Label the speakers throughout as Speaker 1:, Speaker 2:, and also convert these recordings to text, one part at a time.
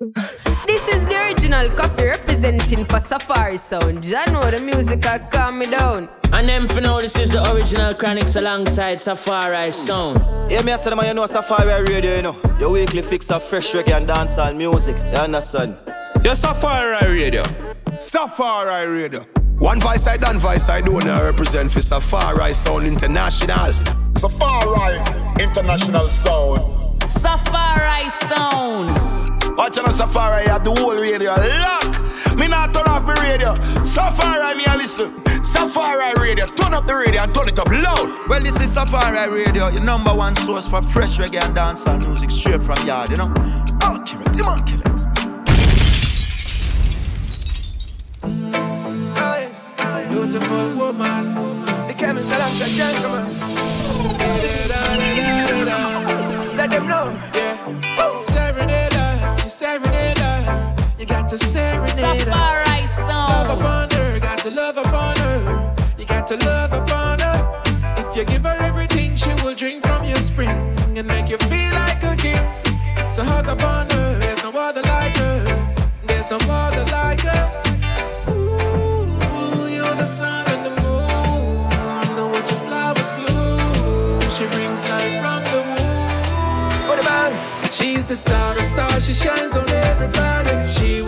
Speaker 1: This is the original Koffee representing for Safari Sound. Ya know the music I calm me down.
Speaker 2: And them for now, this is the original Chronixx alongside Safari Sound.
Speaker 3: Yeah, me I said, man, you know Safari Radio, you know. Your weekly fix of fresh reggae and dancehall music. You understand?
Speaker 4: Your Safari Radio. Safari Radio. One voice I done voice I don't represent for Safari Sound International.
Speaker 5: Safari International Sound.
Speaker 6: Safari Sound.
Speaker 4: Watch on Safari, you have the whole radio lock. Me not turn off my radio. Safari, me a listen. Safari Radio, turn up the radio and turn it up loud.
Speaker 3: Well, this is Safari Radio, your number one source for fresh reggae and dancehall music straight from yard, you know. come on, kill Accurate, immaculate.
Speaker 7: Nice, beautiful woman. The chemist alongside gentleman. Let them know, yeah. Serenade got to serenade her. Love upon her, got to love upon her. You got to love upon her. If you give her everything, she will drink from your spring and make you feel like a king. So hug upon her, there's no other like her. There's no other like her. Ooh, you're the sun and the moon. Know what your flowers bloom. She brings life from the womb. What about? She's the star, a star. She shines on everybody. She will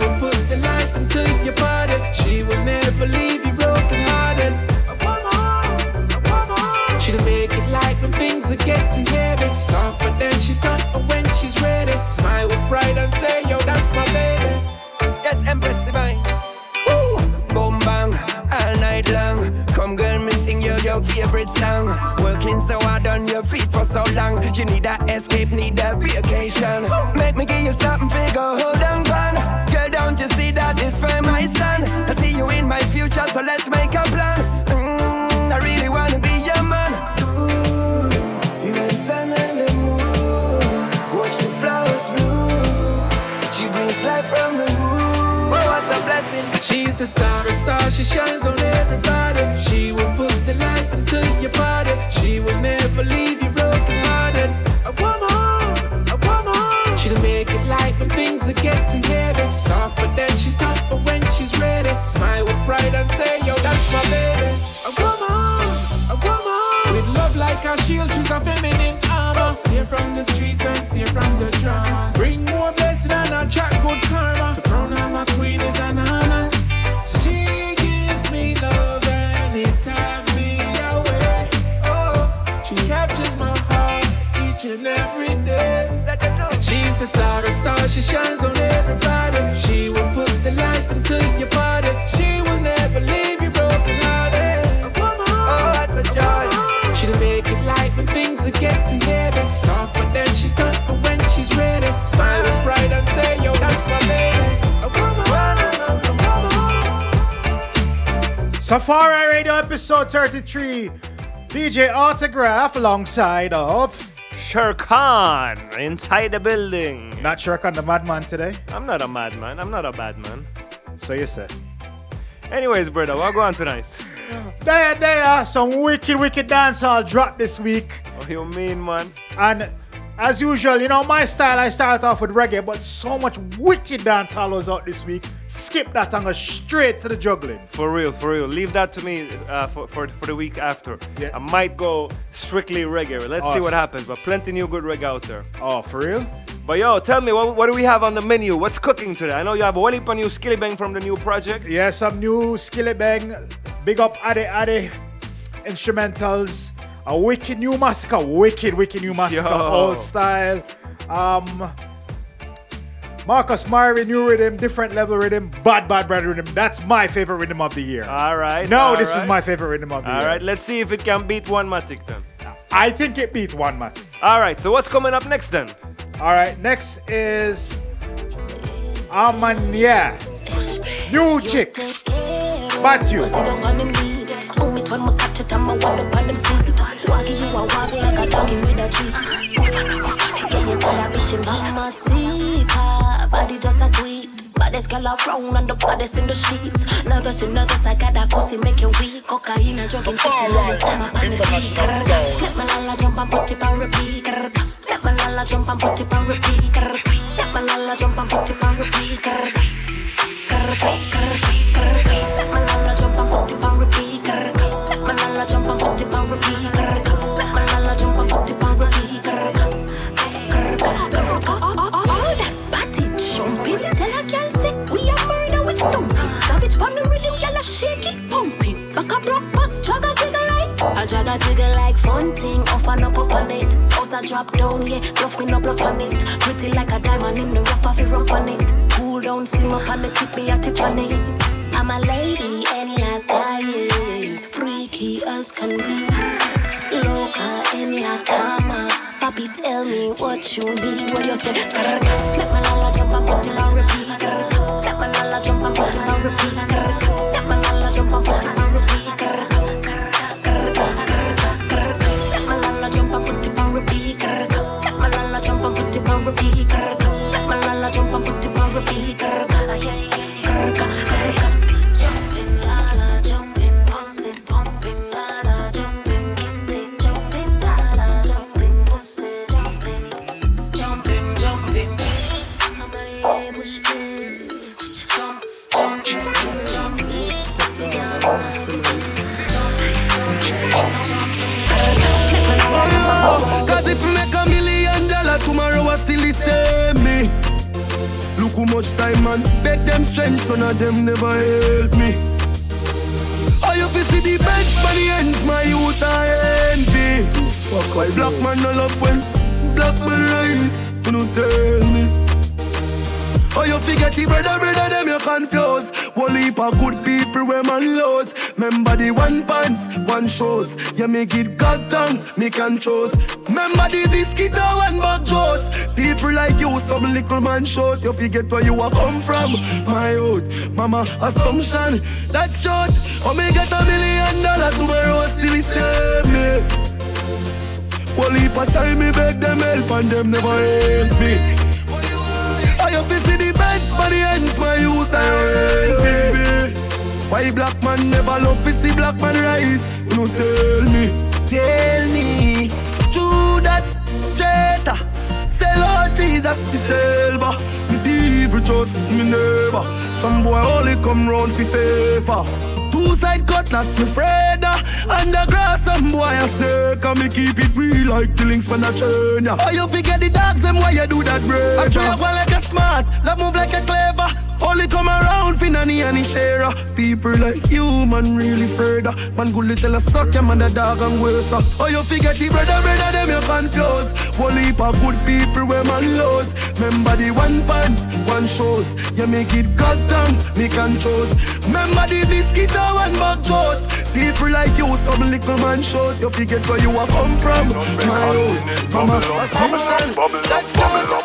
Speaker 7: put the into your body. She will never leave you broken hearted. A woman. She'll make it like when things are getting heavy. Soft, but then she's tough for when she's ready. Smile with pride and say, Yo, that's my baby. Yes, Empress Divine. Woo! Boom bang, all night long. Come girl, me sing your, your favorite song. Working so hard on your feet for so long. You need that escape, need that vacation. Make me give you something bigger, hold shines on everybody. She will put the life into your body. She will never leave you broken hearted. A woman, a woman. She'll make it light when things are getting heavy. Soft, but then she's tough for when she's ready. Smile with pride and say, Yo, that's my baby. A woman, a woman. With love like a shield, she's a feminine armor. See her from the streets and see her from the drama. She shines on everybody. She will put the life into your body. She will never leave you broken hearted. Oh, that's a joy. She'll make it light when things are getting heavy. Soft, but then she's tough for when she's ready. Smile pride and say, Yo, that's my baby.
Speaker 8: Safari Radio episode 33. DJ Autograph alongside of.
Speaker 9: Sher Khan inside the building.
Speaker 8: Not Sher Khan the Madman today.
Speaker 9: I'm not a madman. I'm not a bad man.
Speaker 8: So you said.
Speaker 9: Anyways, brother, what go on tonight?
Speaker 8: There, there, some wicked, wicked dancehall drop this week.
Speaker 9: What you mean, man?
Speaker 8: And as usual, you know, my style, I start off with reggae, but so much wicked dancehall was out this week. Skip that and go straight to the juggling.
Speaker 9: For real, for real. Leave that to me uh, for, for for the week after.
Speaker 8: Yeah.
Speaker 9: I might go strictly reggae. Let's see what happens. But plenty new good reggae out there.
Speaker 8: Oh, for real?
Speaker 9: But yo, tell me, what, what do we have on the menu? What's cooking today? I know you have a whole heap of new Skillibeng from the new project.
Speaker 8: Yeah, some new Skillibeng. Big up Ade Ade instrumentals. A wicked new massacre. Wicked, wicked new massacre.
Speaker 9: Yo.
Speaker 8: Old style. Um Marcus Myrie, new rhythm, different level rhythm, bad, bad, bad rhythm. That's my favorite rhythm of the year.
Speaker 9: All right.
Speaker 8: no,
Speaker 9: all
Speaker 8: this is my favorite rhythm of the
Speaker 9: All
Speaker 8: year.
Speaker 9: All right, let's see if it can beat one Matic then.
Speaker 8: I think it beat one, man.
Speaker 9: All right, so what's coming up next then?
Speaker 8: All right, next is Amania. New chick. But you.
Speaker 10: Own it when me catch it and walk up on them seat. Waggy you a walk like a doggy with a tree. Yeah, you got a bitch in Mamacita. Body just a tweet. Baddest girl around and the baddest in the sheets. Nervous, you nervous, I got that pussy make you weak. Cocaine and drugging, fertilize them up on the beat. Let my lala jump and put it on repeat. Let my lala jump and put it on repeat. Let my lala jump and put it on repeat. Let my lala jump and put it on repeat. Drop down, yeah. Bluff me no bluff on it. Pretty like a diamond in the rough, I feel rough on it. Cool down, slim up on the tip, me a tip on it. I'm a lady and last guy is freaky as can be. Loca in la cama. Papi, tell me what you need. What you say? Let my lala jump and put it repeat. Grr. Let my lala jump and put it repeat. Grr. Let my lala jump and put it on repeat. Let my lala jump and put it repeat. Grr. Let my lala jump and put it repeat. Grr. Let my lala jump and put it on repeat.
Speaker 11: Man them strength, none of them never help me. Oh, you fi see the but the ends, my youth I envy. Fuck, why black man no love when black man rise? You no tell me. Oh, you forget the brother, brother, them you confuse. One heap of good people where man lose. Remember the one pants, one shows. Yeah, make it God thanks, me can choose. Remember the biscuit or one bag juice. People like you, some little man short. You forget where you are come from. My old mama assumption, that's short. Oh, me get a million dollar tomorrow, still the same me. One heap of time me beg them help and them never help me. I have to see the beds for the ends, my youth I envy. Why black man never love to see black man rise? You know, tell me, tell me. Judas, traitor, sell out Jesus for silver. Me devil just me neighbor. Some boy only come round for favor. Two side cutlass, me of. Under uh. grass, some boy a snake And me keep it real like the links when I turn ya Oh, you forget the dogs, them why you do that, bro I try one like a smart, love move like a clever only come around for nanny and share People like you, man, really further. Man, good little a suck man, the dog and worse. Oh, you forget the brother, brother, them you confuse One heap of good people where man lose Remember the one pants, one shows. You make it God dance, me can choose Remember the biscuit or one bag juice People like you, some little man short You forget where you are come from. My own, mama, assumption That's just
Speaker 5: Which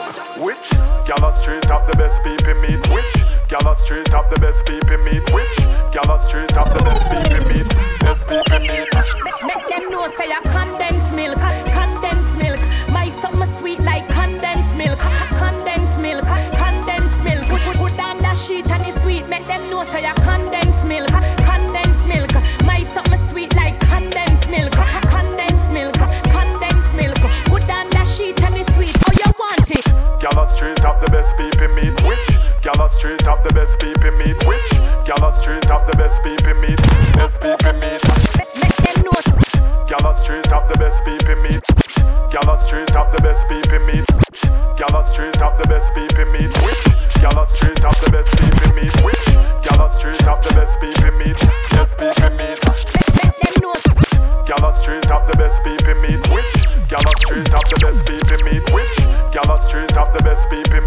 Speaker 5: Gala straight up the best people meet. Which? Gala straight up the best people meet. Which? Gala straight up the best people meet. Best people meet.
Speaker 12: Make them know say I condensed milk, condensed
Speaker 5: up the best people meet Which Gala straight up the best people meet Which Gala straight up the best people meet Best people meet
Speaker 12: know.
Speaker 5: Gala straight up the best people meet Gala straight up the best people meet Gala straight up the best people meet Which Gala straight up the best people meet Which Gala straight up the best people meet Best people meet
Speaker 12: know.
Speaker 5: Gala straight up the best people meet Which Gala straight up the best people Straight up the best people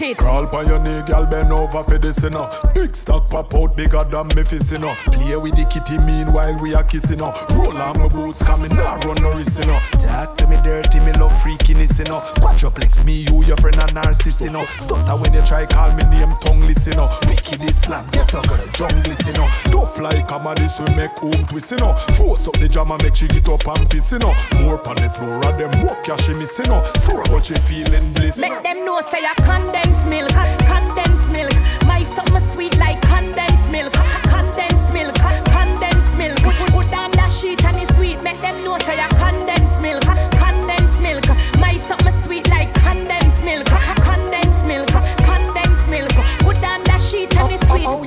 Speaker 12: want it?
Speaker 5: Crawl by your knee, gal, bend over for this, you know. Big stock pop out bigger than me fist, you know. Play with the kitty meanwhile we are kissing, you know. Roll on my boots, coming now run no risk, you know. Love you know. Quadruplex me, you your friend a narcissist, you know. Stutter when you try call me name, tongue listen, you know. Wicked Islam, get a girl, jungle, you know. Tough like a this will make home twist, you know. Force up the jam and make she get up and piss, you know. More on the floor, of them walk, yeah, she miss, you know. Store but she feeling bliss.
Speaker 12: Make them know say I condensed milk, condensed milk. My summer sweet like condensed milk, condensed milk, condensed milk. Put down that sheet and it's sweet. Make them know say I condensed milk,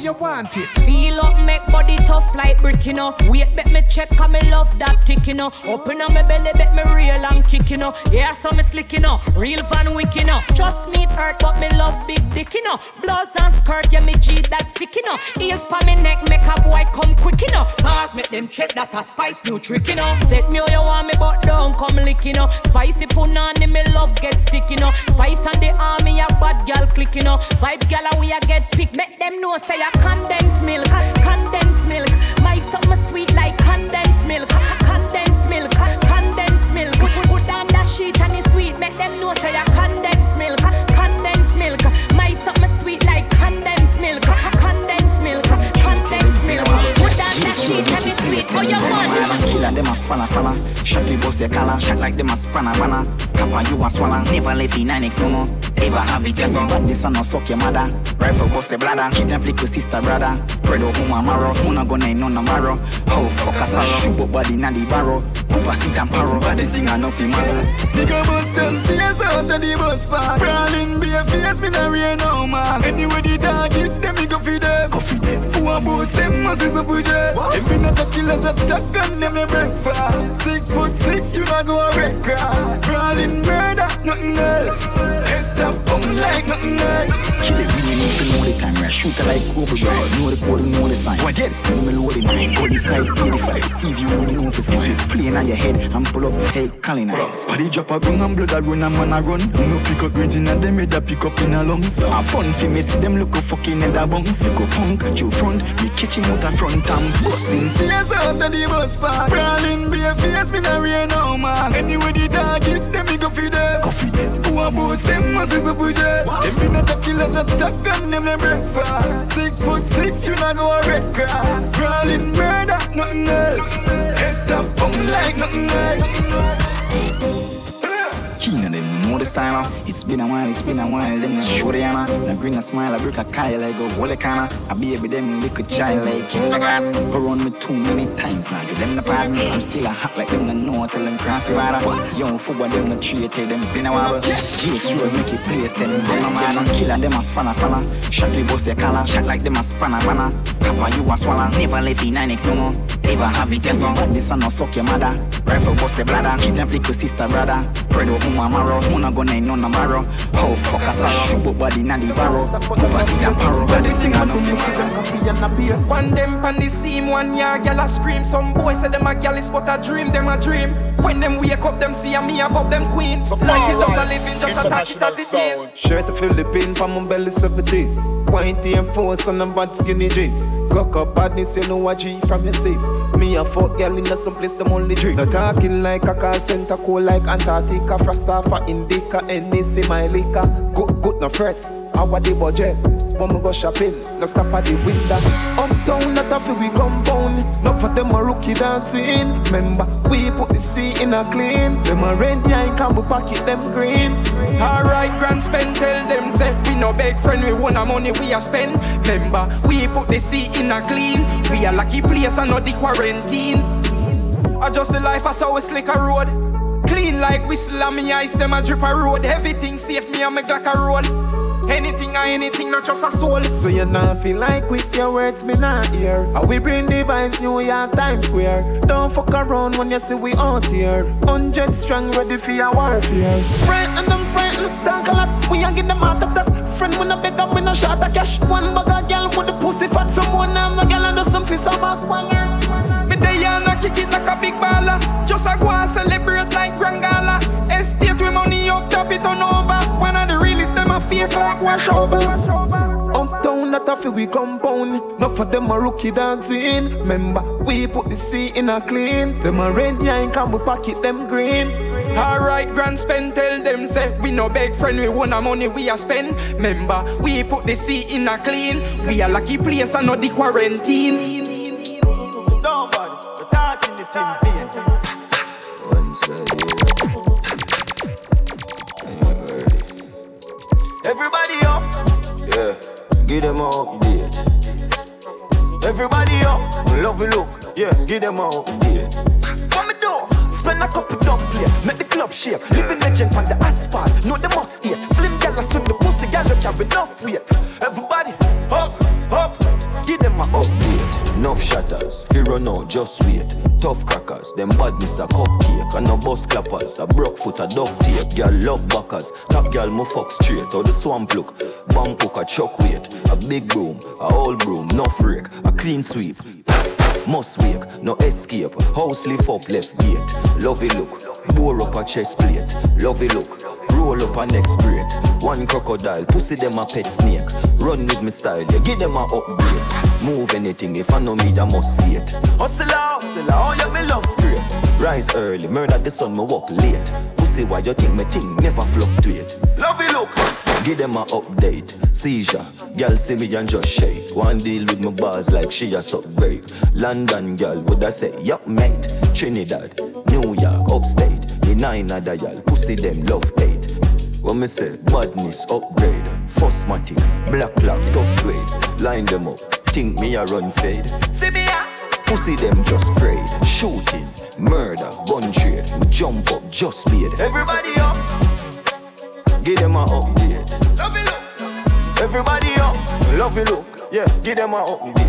Speaker 11: you want it?
Speaker 12: Feel up, make body tough like brick, you know. Wait, bet me check, cause me love that tick, you know. Open up my belly, bet me real and kick, you know. Yeah, so me slick, you know. Real Van Wick, you know. Trust me, it hurt, but me love big dick, you know. Blouse and skirt, yeah, me G that sick, you know. Heels for me neck, make a boy come quick, you know. Cause make them check that a spice new trick, you know. Set me how you want me, but don't come lick, you know. Spicy punani, me love get stick, you know. Spice on the army, a bad gal click, you know. Vibe gal, we a get pick. Make them know, say I condensed milk, condensed milk. My summer sweet like condensed milk, condensed milk, condensed milk. Put, down that sheet and it's sweet. Make them know say I condensed milk, condensed milk. That sheet and it's sweet. Oh, you want it?
Speaker 13: Killer them a fana fana Shot we boss your collar Shot like them a spanner banner Kappa you a swallow Never leave in 9x no more Ever have it as But this a no suck your mother Rifle bust your bladder Kidnap little sister brother Predo whom a marrow Who not gonna none a marrow How fuck a sorrow Shoot up body na the barrow Papa sit and paro But this thing a no fi matter
Speaker 11: Nigga bust them face out of the bus park Crawling be a face, me nah wear no mask Anyway the target, them me go fi them Go fi them A boost them, masses up with them Every night a killer's attack and them a breakfast. Six foot six, you not go a red cross Crawling murder, nothing else. Head up, boom like nothing else
Speaker 13: Kill it you need to know the time I shoot it like Kobe Bryant Know the code, know the sign What get? Know me loaded nine Body side 85 See if you only know for six feet Playing on your head And pull up Hey, calling eyes Body drop a gun and blood a run and man a run No pick up grades in a them head a pick up in a lungs A fun for me see them look a fucking head a bunks Go punk, Joe front Me catch him out a front and busting
Speaker 11: Face out of the bus park Crawling a face, me nah wear no mask Anyway the target, them me go fi them
Speaker 13: Go fi them
Speaker 11: masses up with them night a killer's attack and them a breakfast Six foot six, you not go a red cross Crawling murder, nothing else Head up, boom like nothing else
Speaker 13: Keen on them, know the style uh. It's been a while, it's been a while Them not show the hammer Now bring a smile, I break a Kyle Like a whole kinda I baby them little child like kindergarten Go run me too many times now Give them the pardon. I'm still a hot like them no know Tell them cross the water Young football them no treat them been a while. GX road make it play Send them a man Killer them a fana fana. Shot we boss your collar Shot like them a spanner banner. Kappa you a swallow. Never left in 9x no more. Ever have it as But this a no suck your mother. Rifle bust your bladder. Kidnap little sister brother. Predo whom a marrow Who not gonna none a barrow How fuck a sorrow Shoot up body na the barrow Papa sit and paro But this thing a no fi
Speaker 7: One them pan the scene, one year gal a scream. Some boys say them a gal is but a dream, them a dream. When them wake up, them see a me have up them queen. So like it's just a living, just a touch it as it is.
Speaker 14: Shirt to fill the pin my belly 17. Pointy and force on them bad skinny jeans. Cock up badness, you know a G from your seat. Me a fuck girl in some place them only drink. Not talking like a call center, cool like Antarctica. Frost off a Indica, NC my liquor. Good, good, no fret. How the budget? When we go shopping, no stop at the window. Oh, Not fi we compound. No for them a rookie dancing. Remember, we put the sea in a clean. Them a red eye, can we pocket them green.
Speaker 7: Alright, grand spend, tell them say we no beg friend, we want a money we a spend. Remember, we put the sea in a clean. We a lucky place and not the quarantine. I just the life as how we slick a road. Clean like whistle and me ice them a drip a road. Everything safe me and me like a roll. Anything or anything, not just a soul.
Speaker 14: So you not feel like with your words me not hear. How we bring the vibes New York Times Square. Don't fuck around when you see we out here. Hundred strong, ready for your warfare.
Speaker 11: Friend and I'm friend, look talk a lot. We a get them of that. Friend when I beg up, we no shot a cash. One bag of girl with the pussy fat. Someone I'm the girl and just them fist a back banger.
Speaker 7: Me day and I kick it like a big baller. Just a go and celebrate like Grand Gala. Estate with money up, top it on over. One of fake like wash over.
Speaker 14: Uptown
Speaker 15: that a fi we compound. Not for them a rookie dogs in. Remember, we put the sea in a clean. Them a red yank and we pocket them green.
Speaker 16: Alright, grand spend, tell them say we no beg friend, we want our money we a spend. Remember, we put the sea in a clean. We a lucky place and not the quarantine.
Speaker 15: Nobody, we talking the team Everybody up,
Speaker 17: Yeah, give them a update.
Speaker 15: everybody up.
Speaker 17: Love you look, yeah, give them a update.
Speaker 15: What me do? Spend a couple dumb play, make the club shake. Living legend on the asphalt, know they must eat. Slim gal swing the pussy, gal carry enough weight. Everybody up, up,
Speaker 17: Give them a update. Enough shatters, fear run out, just wait. Tough crackers, them badness a cupcake. And no bus clappers, a broke foot, a duct tape. Girl love backers, top girl mo fuck straight. Or the swamp look, bank hook a chuck weight. A big broom, a old broom, no freak, a clean sweep. Must wake, no escape. House lift up left gate. Lovey look, bore up a chest plate. Lovey look, roll up a next grade. One crocodile, pussy them a pet snake. Run with me style, yeah, give them a upgrade. Move anything, if I know me, that must fate.
Speaker 15: hustle, hustle, oh yeah, me love straight.
Speaker 17: Rise early, murder the sun, me walk late. Pussy, why you think me thing never fluctuate?
Speaker 15: Love it, look.
Speaker 17: Give them a update. Seizure, girl see me and just shake. One deal with my bars like she a suck. London girl would I say, yup mate. Trinidad, New York, upstate. The nine other y'all, pussy them love hate. When me say badness upgrade, Fosmatic, black clocks, tough suede. Line them up, think me a run fade.
Speaker 15: See me ah.
Speaker 17: Pussy them just afraid. Shooting, murder, gun trade. Jump up, just made.
Speaker 15: Everybody up,
Speaker 17: Give them a update.
Speaker 15: love it, look. Everybody up,
Speaker 17: Love you look, yeah, give them a update.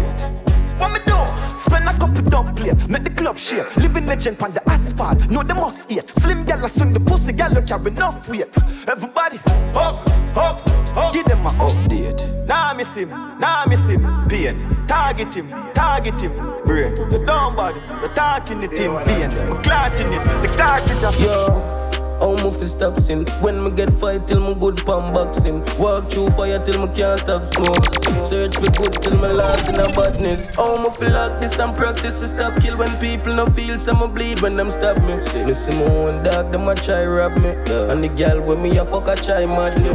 Speaker 15: What me do? Spend a couple dumb play, make the club shake. Living legend on the asphalt, know they must eat. Slim gal swing the pussy, gal carry enough weight. Everybody up, up, up.
Speaker 17: Give them a update.
Speaker 15: Nah miss him, Now nah miss him. Pain, target him, target him.
Speaker 17: Brain,
Speaker 15: The dumb body, the talking it in vain. We clotting it, the clotting it.
Speaker 18: Yo. How me fi stop sin? When me get fight till me good pan boxing. Walk through fire till me can't stop smoke. Search for good till me lost in a badness. How me fi lock this and practice fi stop kill when people no feel some me bleed when them stop me. Me see my own dog them a try rob me, and the girl with me a fuck a try mad me.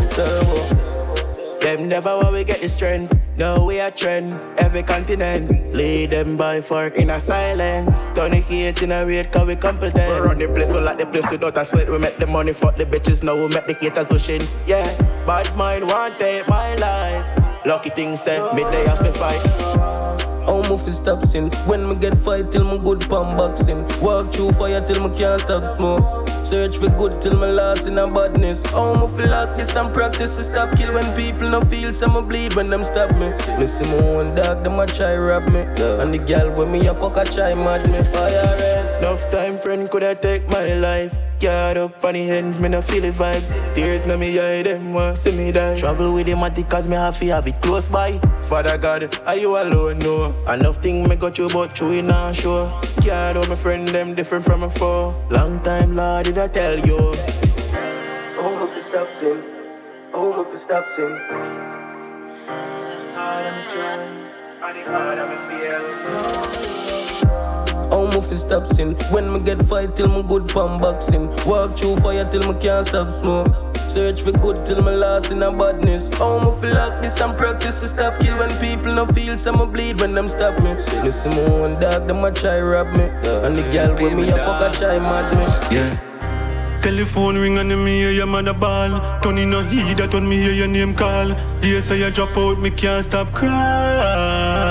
Speaker 14: Them never want we get the strength. No, we a trend. Every continent. Lead them by far in a silence. Turn the hate in a rate cause we competent. We run the place, we like the place without a sweat. We make the money, fuck the bitches. Now we make the haters wishing. Yeah, bad mind want take my life. Lucky things say, me they have to fight.
Speaker 18: How me fi stop sin? When me get fight till me good pan boxing. Walk through fire till me can't stop smoke. Search for good till me lost in a badness. How me fi lock this and practice fi stop kill when people no feel some me bleed when them stop me. Me see my own dog them a try rob me, and the girl with me a fuck a try mad me. Yeah,
Speaker 14: Enough time, friend, could I take my life? Guard up on the ends, me no feel the vibes. Tears na me eye, them want see me die. Travel with him at the cause me have to have it close by. Father God, are you alone? No. Enough thing me got you, but you in a show. Can't know my friend, them different from a foe. Long time, Lord, did I tell you?
Speaker 18: How me fi stop sin? How me fi stop sin?
Speaker 14: Hard and try, and the hard and me feel.
Speaker 18: How me fi stop sin? When me get fight till me good pan boxing. Walk through fire till me can't stop smoke. Search for good till me lost in a badness. How me fi lock this and practice fi stop kill when people no feel some me bleed when them stop me. Me see my own dog them a try rob me, and the girl with me a fuck a try mad me.
Speaker 19: Yeah. Telephone ring and me hear your mother ball. Tony no heed that when me hear your name call. Dear say you drop out, me can't stop crying.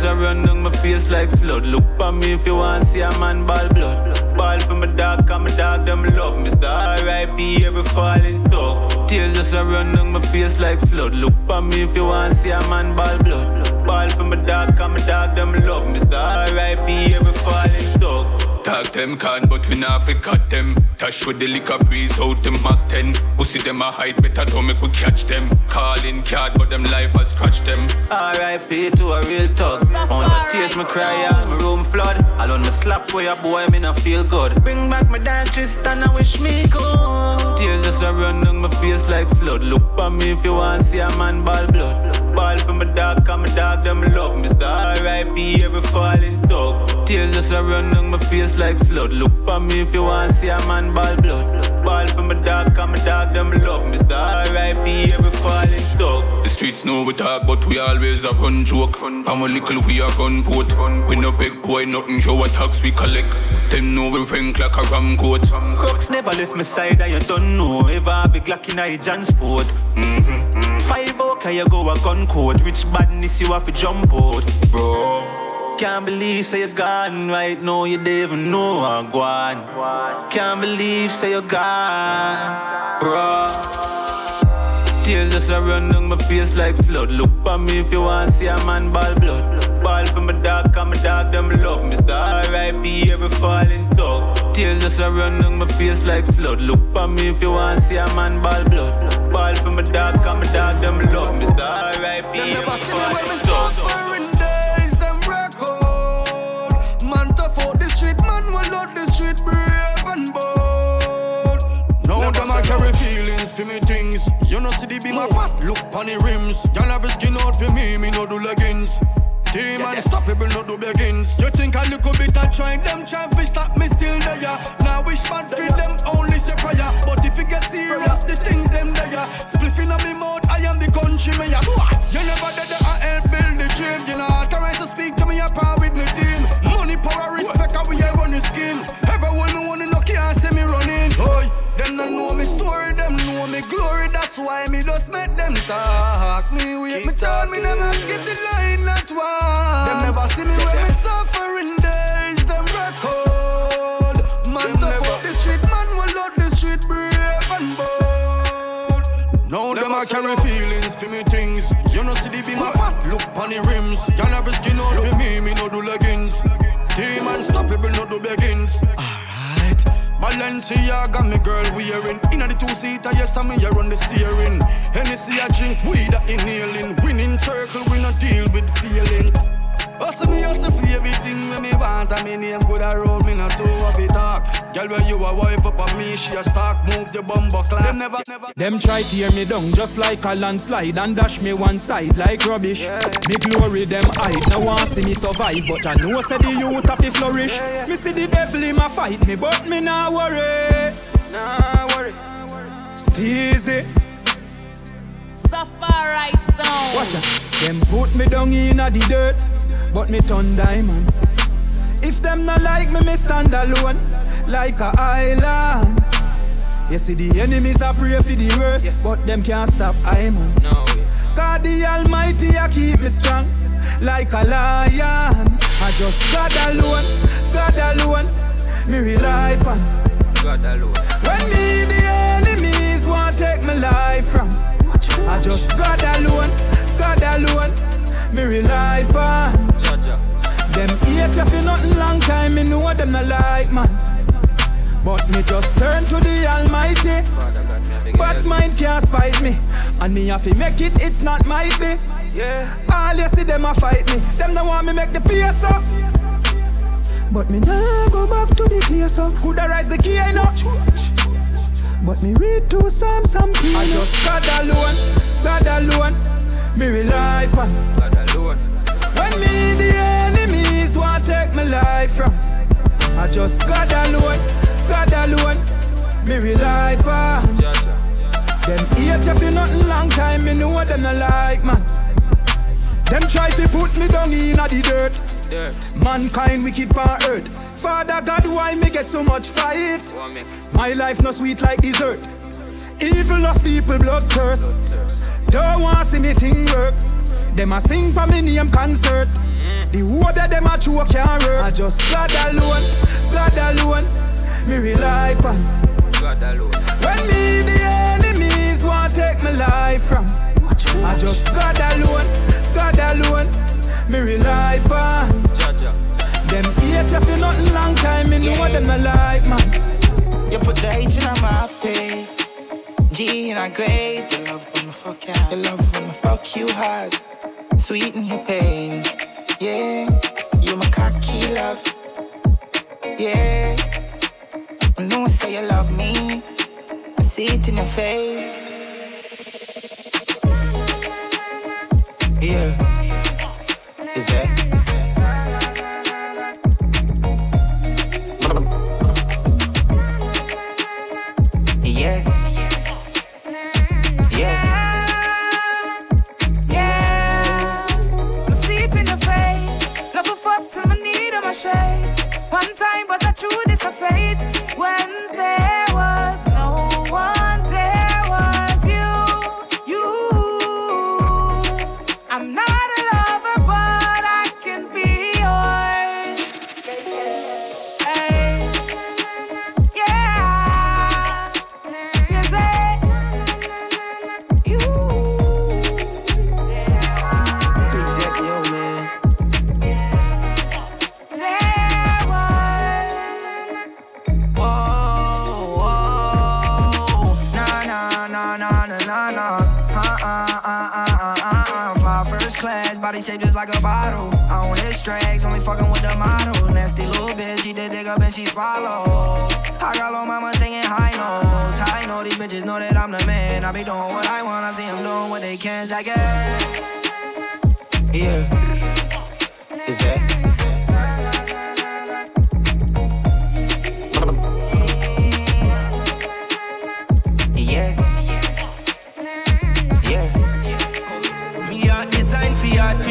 Speaker 20: Tears just a run down my face like flood. Look at me if you want to see a man ball blood. Ball for my dog, cause my dog them love me. Mr. R.I.P. every falling dog. Tears just a run down my face like flood. Look at me if you want to see a man ball blood. Ball for my dog, cause my dog them love me. Mr. R.I.P. every falling dog.
Speaker 19: Talk them can, but we not fi cut them. Touch with the liquor breeze out the Mac 10. Pussy them a hide better don't make we catch them. Calling card, but them life has scratched them.
Speaker 20: R.I.P. to a real talk. On the tears me cry, all my room flood. Alone me slap where your boy me not feel good. Bring back my dad Tristan, I wish me could. Tears just a run down my face like flood. Look at me if you want see a man ball blood. Ball for my dog, cause my dog them love me. Mr. R.I.P. every falling dog. Tears just a run down my face like flood. Look at me if you want to see a man ball blood. Ball for my dog, cause my dog them love me. Mr. R.I.P. every falling dog.
Speaker 19: The streets know we talk, but we always have joke. I'm a little we are gun port. We no big boy, nothing show attacks we collect. Them know we rank like a ram coat.
Speaker 20: Crooks never left my side and you don't know. Ever have a Glock in a Jansport. Mm-hmm. Five okay, you go a gun coat. Rich badness you have to jump out, bro. Can't believe say you're gone right now, you even know I'm gone. Can't believe say you're gone, bro. Tears just a run down my face like flood. Look at me if you want to see a man ball blood. Ball for my dog, cause my dog them love me. Mr. R.I.P. every falling dog. Tears just a run down my face like flood. Look at me if you want to see a man ball blood. Ball for my dog, cause my dog them love me. Mr. R.I.P. every falling dog.
Speaker 4: Street, man will out the street, brave and bold. Now them I carry feelings for me things. You know see the be my fat, look on the rims. Y'all have a skin out for me, me no do leggings. Team unstoppable, no do begins. You think a little bit I try them try to stop me still there. Now wish bad for them only say prayer. But if it get serious, the things them there. Spliffing on me mouth, I am the country mayor. You never did the I help build the dream. You know authorized to speak why me just make them talk. Me wait, me turn, me never skip the line, not one. Them never see me when me suffering days, them record. Man tough up the street, man will out the street, brave and bold. Now them I carry feelings for me things. You know see the be my fat, look on the rims. Y'all Balenciaga, me girl wearing Inna the two-seater, yes, I'm here on the steering. Hennessy, I drink weed, I inhaling. Winning circle, we not deal with feelings Hustle me, hustle for everything when me want And me name coulda road, me not too of it talk Girl, when you a wife up on me, she a stalk Move the bumbo clock Them never, never
Speaker 6: Them try tear me down just like a landslide and dash me one side like rubbish. Me glory them hide, no one see me survive, but I know say the youth have to flourish. Me see the devil in my fight me, but me nah worry. Nah worry. Steezy.
Speaker 21: Safari sound.
Speaker 6: Watch out. Them put me down in the dirt, but me turn diamond. If them not like me, me stand alone like a island. You see the enemies are pray for the worst, but them can't stop I man.
Speaker 22: No way.
Speaker 6: God the Almighty I keep me strong like a lion. I just God alone, God alone, me rely upon.
Speaker 22: God alone.
Speaker 6: When me the enemies want take my life from, I just God alone, God alone, me rely upon. Them hate you for nothing long time, me know them not like man. But me just turn to the Almighty. But mind can't spite me. And me have to make it, it's not my be.
Speaker 22: Yeah.
Speaker 6: All you see them a fight me. Them no want me make the pace up. But me nah go back to the place up. Coulda rise the key, I know. But me read two Psalms, some clean. I just God alone, God alone. Me rely upon.
Speaker 22: God alone.
Speaker 6: When me the enemies want take my life from. I just God alone, God alone. Me rely upon.
Speaker 22: Jaja.
Speaker 6: Them hate you for nothing long time, me know them not like man. Them try to put me down in the dirt.
Speaker 22: Dirt.
Speaker 6: Mankind wicked on earth. Father God, why me get so much fight? My life no sweet like dessert. Evil lost people blood thirst. Don't want see me thing work. Them a sing for me name concert. The whole of them a choke can't work. I just God alone, God alone. Me rely upon.
Speaker 22: God alone.
Speaker 6: When me the enemies want take my life from I just God alone, God alone Me rely upon
Speaker 22: Jaja.
Speaker 6: Them hate you for nothing long time Me know them not like man
Speaker 23: You put the H in my pay. G in a grade. Fuck love when I fuck you hard. Sweeten your pain. Yeah, you my cocky love.
Speaker 24: Yeah. I know say you love me. I see it in your face. Yeah. Is that? Body shape just like a bottle. I don't hit only fucking with the model. Nasty little bitch, she did dig up and she swallow. I got little mama singing high notes. High note, these bitches know that I'm the man. I be doing what I want, I see them doing what they can. Zack it. Yeah.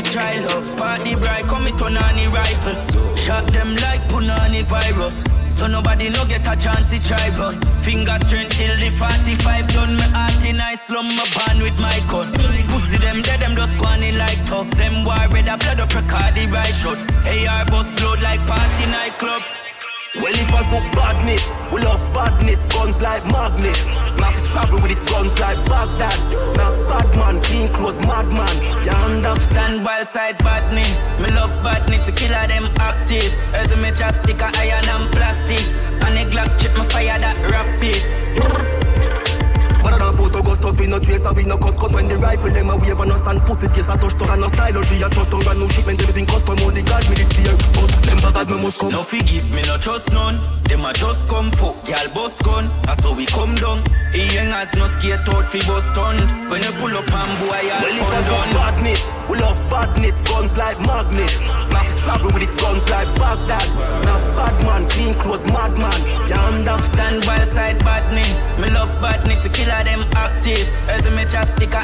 Speaker 25: Child love. Party bright, come it on any rifle. Shot them like punani virus. So nobody no get a chance to try run. Finger strength till the 45 done. Me heart in I slum, me born with my gun. Pussy them dead, them just squanning like thugs. Them war red a blood up record the right shot. AR bust load like party nightclub.
Speaker 11: Well, if I look badness, we love badness, guns like magnet. Travel with it, guns like Baghdad. Now bad man, clean clothes, madman. You understand?
Speaker 25: Stand by side badness. Me love badness, the killer them active. As a me chopstick, a iron and plastic. And a Glock chip, me fire that rapid.
Speaker 11: Photo ghost us, we no trace and we no cuss Cause when the rifle them a wave on us and pussy face a touch tongue And no G a touch tongue and no shipment Everything custom, only God me the fear But them bad me must come
Speaker 25: No forgive me, no trust none. Them a just come fuck, y'all bust gun. That's how we come down. The young as no skate out fi bust stunt. When you pull up and boy, y'all
Speaker 11: Well, if I fuck badness, we love badness, guns like magnet. Fi travel with it, guns like Baghdad. Now bad man, clean clothes, madman. You understand?
Speaker 25: Stand by side badness. Me love badness, the killer them active. As a me chopstick, a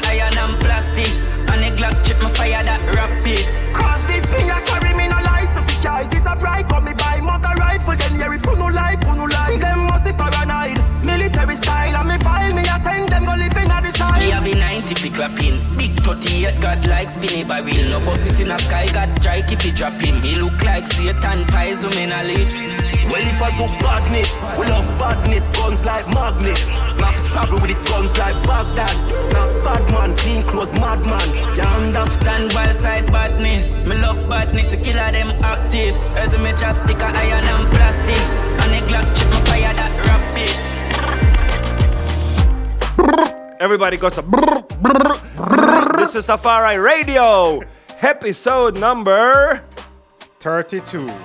Speaker 25: clapping. Big 38 God like spinny barrel. No bust it in a sky, God strike if he drop in. Me look like Satan pies, um in a lead.
Speaker 11: Well if I look badness, we love badness Guns like magnet Now fi travel with it, guns like Baghdad Now bad man, clean clothes, madman You understand?
Speaker 25: Stand by side badness. Me love badness, the killer them active. As a me chopstick, a iron and plastic. And a Glock chip, me fire that rapid.
Speaker 9: Everybody goes a brr, brr, brr. This is Safari Radio, episode number
Speaker 8: 32.
Speaker 9: Not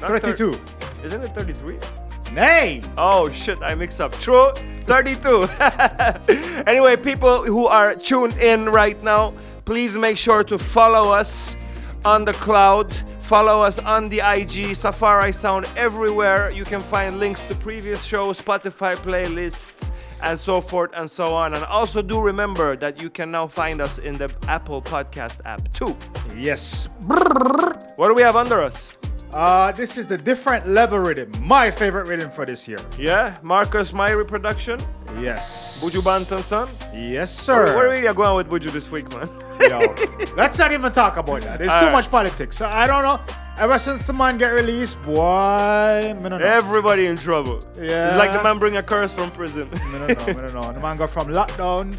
Speaker 8: 32.
Speaker 9: thir- Isn't it 33?
Speaker 8: Nay!
Speaker 9: Oh shit, I mix up. True, 32. anyway, people who are tuned in right now, please make sure to follow us on the cloud. Follow us on the IG, Safari Sound everywhere. You can find links to previous shows, Spotify playlists, and so forth and so on. And also do remember that you can now find us in the Apple Podcast app too.
Speaker 8: Yes.
Speaker 9: What do we have under us?
Speaker 8: Uh, this is the different level rhythm. My favorite rhythm for this year.
Speaker 9: Yeah, Marcus Myrie production.
Speaker 8: Yes.
Speaker 9: Buju Banton son.
Speaker 8: Yes, sir.
Speaker 9: Where, where are you going with Buju this week, man?
Speaker 8: Yo, let's not even talk about that. There's too
Speaker 9: Alright.
Speaker 8: much politics. I don't know. Ever since the man get released, boy, me don't know.
Speaker 9: Everybody in trouble.
Speaker 8: Yeah.
Speaker 9: It's like the man bring a curse from prison.
Speaker 8: Me don't know. me don't know. The man go from lockdown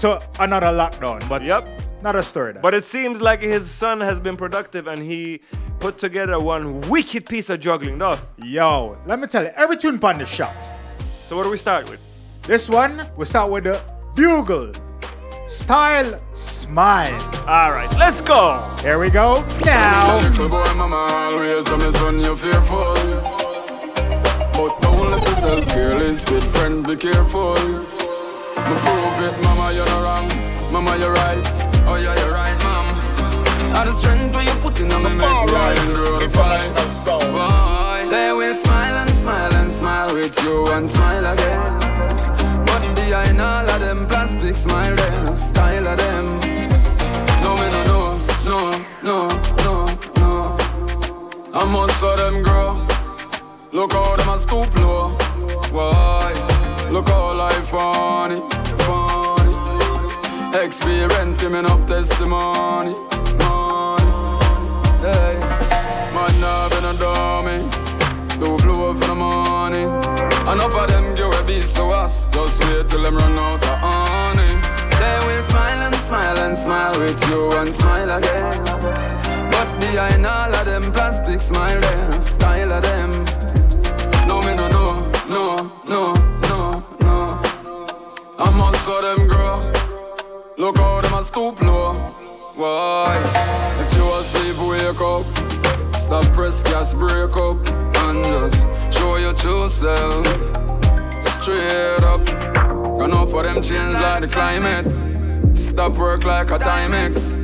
Speaker 8: to another lockdown. But
Speaker 9: Yep.
Speaker 8: not a story. That.
Speaker 9: But it seems like his son has been productive and he put together one wicked piece of juggling, though.
Speaker 8: Yo, let me tell you, every tune pan the shot.
Speaker 9: So what do we start with?
Speaker 8: This one, we start with the bugle. Style, smile.
Speaker 9: All right, let's go.
Speaker 8: Here we go. Now.
Speaker 19: Little boy, mama always tell me, son, you're fearful. But don't let yourself careless with friends, be careful. Me prove it, mama, you're not wrong. Mama, you're right. Oh, yeah, you're right, mom. And the strength when you put in on me, make me and grow fine. Boy, they will smile and smile and smile with you and smile again. Behind all of them plastic smile, them style of them. No, me no, no, no, no, no, no. I must saw them grow. Look how them a stoop low. Why? Look how life funny, funny. Experience giving up testimony, money. Hey, man, nah been a dummy. Stoop low for the money. Enough of them give a beast to us. Just wait till them run out of honey. They will smile and smile and smile with you and smile again. But behind all of them plastic smile, them style of them. No, me no, no, no, no, no, no. I must saw them grow. Look how them a stoop low. Why? If you asleep, wake up. Stop press gas, break up, just show your true self. Straight up. Enough for them change like the climate. Stop work like a Timex.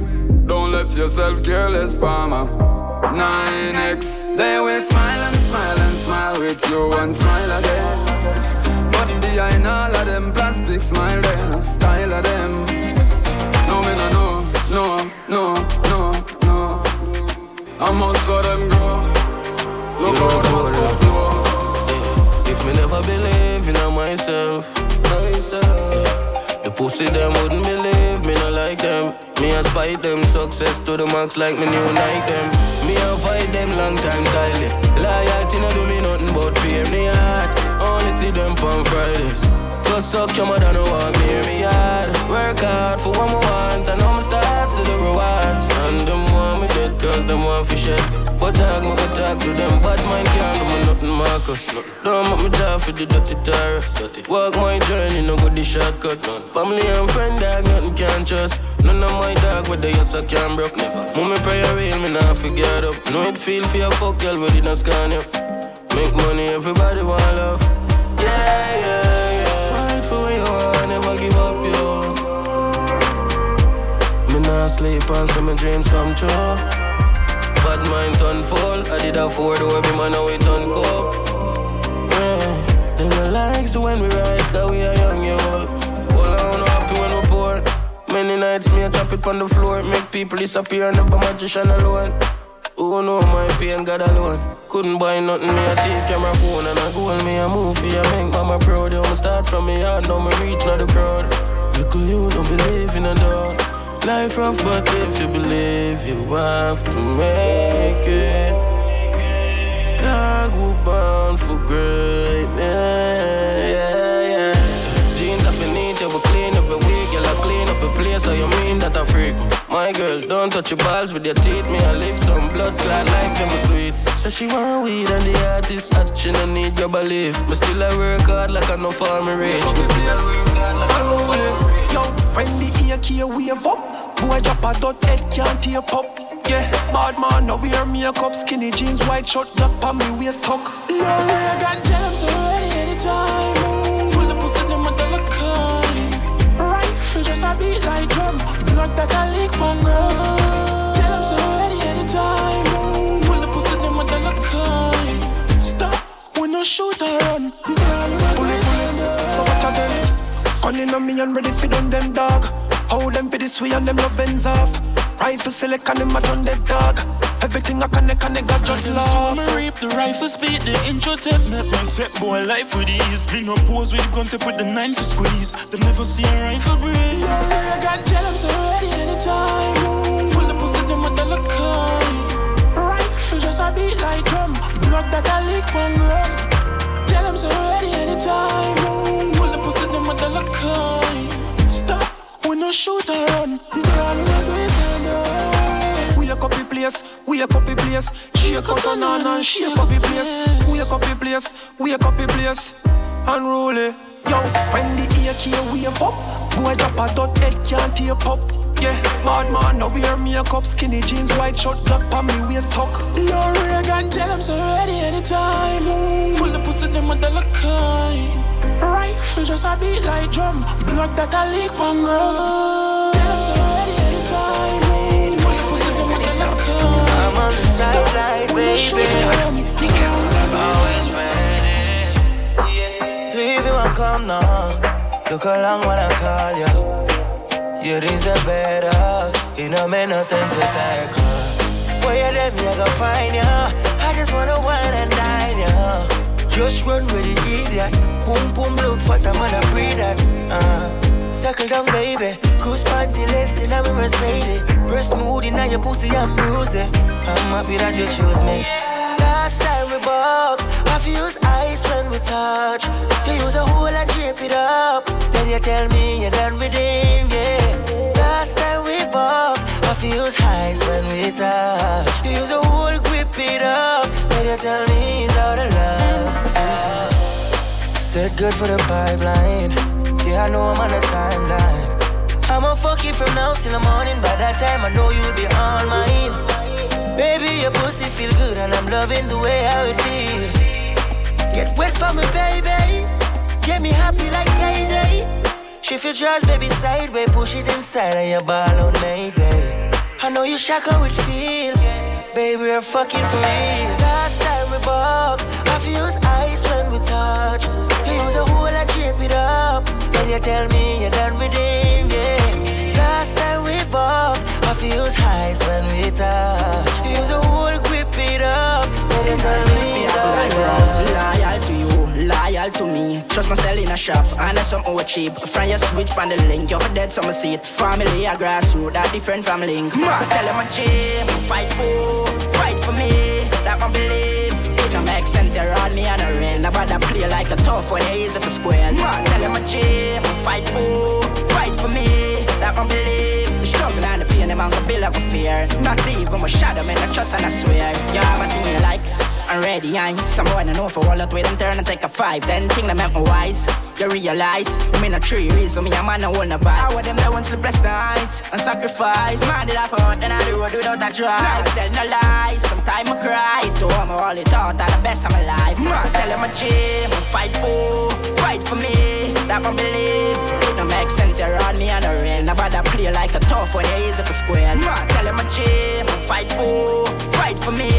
Speaker 19: Don't let yourself careless, Palmer. 9x. They will smile and smile and smile with you and smile again. But behind all of them plastic smile, them style of them. No, me no, no, no, no, no, no. I must saw them grow. Look how them scoop low.
Speaker 18: If me never believe in myself, myself. The pussy them wouldn't believe me, not like them. Me a spite them success to the max like me new Nike them. Me a fight them long time yeah. Loyalty no do me nothing but pay me heart. Only see them on Fridays. Just suck your mother no walk near me yard. Work hard for what me want, and I'm start to the rewards. And want me dead cause them want fish shit. But dog, me me talk to them bad mind can't do me nothing, Marcus. No. Don't make me job for the dirty terrors. Walk my journey, no go the shortcut. None. Family and friend, dog, nothing can trust. None of my dog, whether yes I can broke. Never. Mommy pray a real, me not forget up. No it feel for your fuck girl, but it not scan you. Make money, everybody want love. Not sleep and some my dreams come true. Bad mind turn full. I did a four door, me man, now we turn cup. Yeah. Them no like so when we rise, cause we are young, yo. Well, I don't happy when we poor. Many nights me a drop it on the floor, make people disappear, never magician alone. Who know my pain, God alone. Couldn't buy nothing, me a thief, camera phone and a goal, me a movie, I make mama proud. Yo, me start from me heart, now me reach not the crowd. Little you don't believe in a dog. Life rough, but if you believe, you have to make it. Dog, we bound for greatness, yeah, yeah. So, jeans up in you will clean every week, you like clean up a place, so you mean that I freak. My girl, don't touch your balls with your teeth, me I live some blood clot life, you me sweet. So she want weed and the artist hot, she no need your belief. Me still I work hard like I no farm rich. Me still I work hard like I no farm rich.
Speaker 26: Yo, when the AK wave up, boy drop a dot head can't tape up. Yeah, bad man, now wear makeup, skinny jeans, white shirt, black on me waist tuck.
Speaker 27: Yo, I got tell them so ready anytime. Full of pussy, them a dollar calling. Rifle just a beat like drum. Blood that I lick one ground. Tell them so ready anytime. Full of pussy, them a dollar. Stop, we no shoot or run.
Speaker 26: Fully, fully, so what I them? Gunning on me and ready for done them dog. Hold them for this way and them love ends off. Rifle select and them a done dead dog. Everything I connect and they got just
Speaker 27: So
Speaker 26: love.
Speaker 27: me reap the rifle speed, the intro tip Make man set boy life with ease Bring up pose with the gun tip with the nine for squeeze Them never see a rifle breeze I got tell them so ready anytime Just a beat like drum Blood that I lick one gram Tell them so ready anytime Full the pussy, them a dollar coin Stop, we no shoot or run Run, run, we run
Speaker 26: We a copy place, we a copy place. Shake out on and shake up the place. We a copy place, we a copy place. Unruly, Yo, when the AK wave up, boy drop a dot head can't tape up. Yeah, bad man, now wear makeup, skinny jeans, white shirt, black on me waist tuck.
Speaker 27: Yo, Reagan, tell them so ready anytime. Full the pussy, them with the look kind. Rifle just a beat like drum, blood that a leak from girl. Tell them so ready anytime. Full the pussy, them with the look kind.
Speaker 28: I'm on the sideline, baby. Always ready. Leave you and come now. Look along when I call you. You deserve better. No sense to cycle. Where you let me, I go find you. I just wanna wine and dine you. Just run with the idiot. Boom, boom, look for the man, I breathe that. Uh. Circle down, baby. Cruise panty less in a Mercedes. Breast mood in your pussy, I'm bruising. I'm happy that you choose me. Last time we buck, I use ice when we touch. You use a hole and drape it up. Then you tell me you're done with him, yeah. Last time we buck, I use highs when we touch. You use a hole, grip it up. Then you tell me he's out of love. Said good for the pipeline. Yeah, I know I'm on the timeline. I'ma fuck you from now till the morning. By that time, I know you'll be all mine. Baby, your pussy feel good, and I'm loving the way how it feel. Get wet for me, baby. Get me happy like day day. Shift your drawers, baby, sideways. Push it inside, and your ball on Mayday. I know you shock how it feel. Baby, we're fucking real. Last time we buck, I use ice when we touch. You use a hole and drape it up. Then you tell me you're done with him, yeah. Last time I use highs when we touch. Use a hole, grip it up. Then you tell me you're done with him.
Speaker 29: Loyal to you, loyal to me. Trust myself in a shop, and some more cheap. From your switch on the link, you're for dead summer seat. Family, a grassroots, that different family link. Ma, tell them a gym, fight for, fight for me. That one believe. It don't make sense, you're on me on a rail. Nobody play like a tough one, easy for square. Ma, tell them a gym, fight for, fight for me. That one believe. And them on build up a fear. Not even my shadow, man, I trust and I swear. You have a thing you likes. I'm ready, I'm some boy I know for all that way them turn and take a five. Then thing that make me wise. You realize, I mean a tree reason me a man I hold no vibe. I want them that want sleepless nights and sacrifice. Man did I out then I do road without a drive. I tell no lies, sometimes I cry. My all it out, are the best of my life. Man, tell them a gym, fight for, fight for me. That one believe. It sense, you're on me on the rail. Nobody play like a tough one, easy for square. Man, tell them a gym, fight for, fight for me.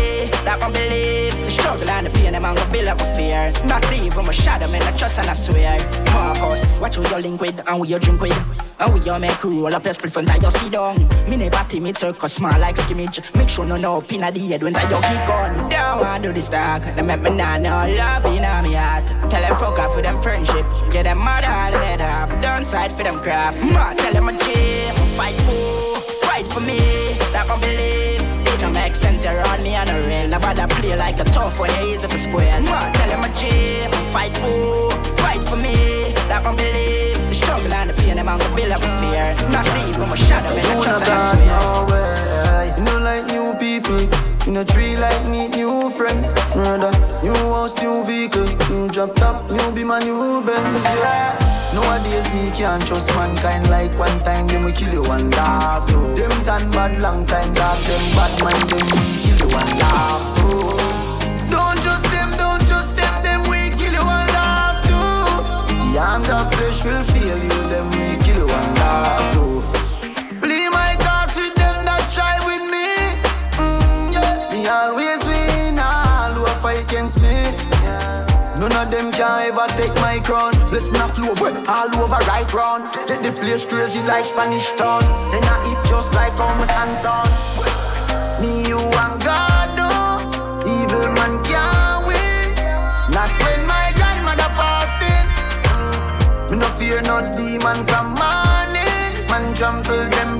Speaker 29: That one believe. Struggle and the pain, them gonna build up a fear. Not even my shadow, man, I trust and I swear. Marcus, watch who you link with and who you drink with. And we all make roll up your split of your see down. Me never timid circus small like skimmage. Make sure no no pin at the head when I your kick on. Don't wanna do this talk. They make me nah no love in me heart. Tell them fuck off for them friendship. Get them mad all it off. Downside for them craft. Ma, tell them a gym. Fight for, fight for me. Sense, you're on me on a rail. Nobody play like a tough one, easy for square. Ma, tell them a gym. Fight for, fight for me. That one believe. The struggle and the pain, them on the build up a fear. Not even my shadow, man, I trust and I swear.
Speaker 30: nowhere. You know, like new people. In a tree, like meet new friends. Murder, new house, new vehicle. New drop top, new be my new Benz. Yeah. Nowadays, me can't trust mankind like one time. Them we kill you and laugh. Too. Them tan bad long time, dog. Them bad mind, them we kill you and laugh. Too. Don't trust them, don't trust them. Them we kill you and laugh too. The arms of flesh will fail you. Them we kill you and laugh too. Play my cards with them that strive with me. Mm, yeah. Me always None of them can ever take my crown. Bless my flow, well, all over right round. Get the place crazy like Spanish town. Send a hit just like how my son's on. Me, you, and God, do. Evil man can't win. Not when my grandmother fasting. Me no fear no demon from morning. Man trample them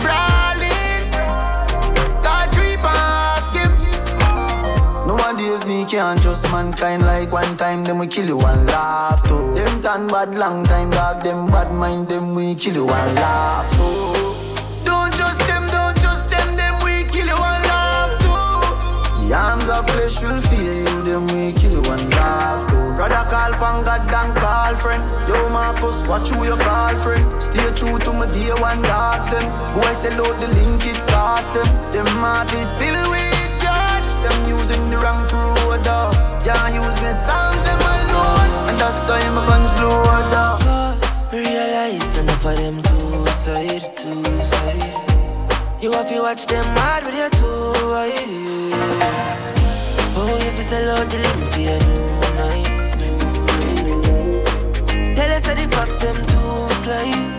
Speaker 30: Nowadays me can't trust mankind like one time them we kill you and laugh too. Them tan bad long time dog. Them bad mind them we kill you and laugh too. Don't trust them, don't trust them. Them we kill you and laugh too. The arms of flesh will feel you. Them we kill you and laugh too. Brother call gal pan goddamn call friend. Yo Marcus, watch who you call friend. Stay true to my day one dogs them. Boy sell out the link it cost them. Them artists filled with judge. Them using the wrong road dog. Oh. Can't use me songs them alone. And that's why my band blow oh. dog.
Speaker 28: Cause realize enough of them two side, two side. You have to watch them mad with your two eyes. Oh, if you sell out the link for your new night. Tell us how the facts them too slide.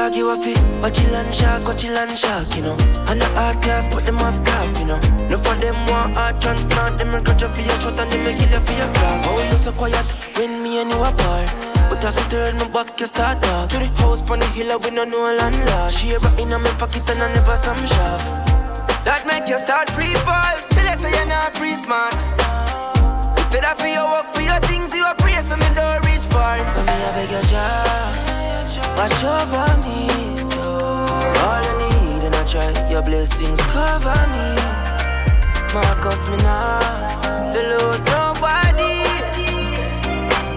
Speaker 28: Dog, you a fit, watch it land shark, watch it land shark, you know. And the art class, put them off graph, you know. No for them want art transplant, them regret you for your shot and them make kill you for your clock. Oh, you so quiet when me and you apart. But as me turn my back, you start talk To the house on the hill, we no know landlord She ever in my pocket and I never some shop That make you start pre-fall Still I say you're not pre-smart Instead of for your work, for your things, you a praise so me don't reach far But me I beg your job Watch over me All I need and I try Your blessings cover me Marcus me now Salute nobody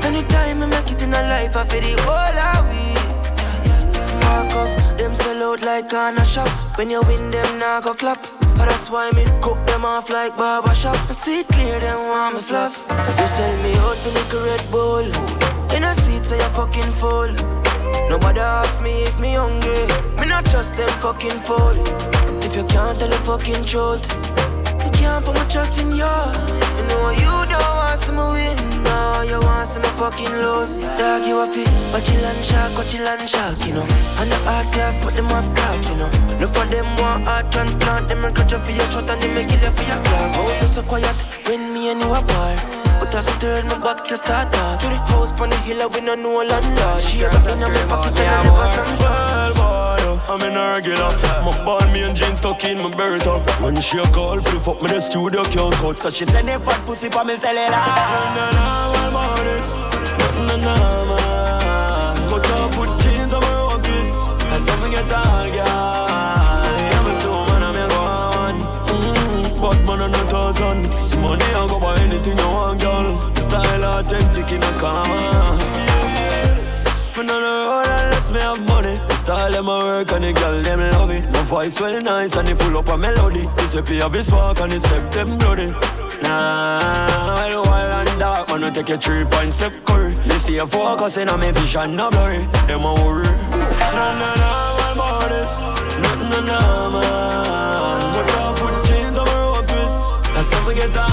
Speaker 28: Anytime I make it in a life, I feel the whole of we. Marcus, them sell out like on a shop. When you win them, now go clap. That's why me cook them off like barber shop. I see it clear, them want me fluff. You sell me out to like a Red Bull. In a seat, so you're fucking full. Nobody asks me if me hungry. Me not trust them fucking fool. If you can't tell the fucking truth, you can't put my trust in you. You know you don't want some win. No, you want some fucking lose. Dog, you a fit. Watch it land shark, watch it land shark, you know. And the art class, put them off graph, you know. No for them want art transplant. Them regret you for your shot and them make kill you for your clock. Oh, you so quiet when me and you apart. But as me turn my back, you start talk. To the house on the hill, we no know landlord. She ever in my pocket and I never some
Speaker 31: Well, boy, I'm in a regular. My ball me and jeans stuck in my Bertha. When she a call, flip fuck me the studio can't cut. So she send a fat pussy for me cellular. Nah, nah, nah, well, about this. Authentic in a karma. Me no know road unless me have money. The style them a work and the girl them love it. My voice well nice and it full up a melody. This happy of his walk and his step them bloody. Nah, well wild and dark, man, I take a three point step curry. They stay focusing on me vision, no blurry. Them a worry. Nah, nah, nah, my bodies. Nothing, nah, nah, man. But I put jeans on my rope. And some we get all,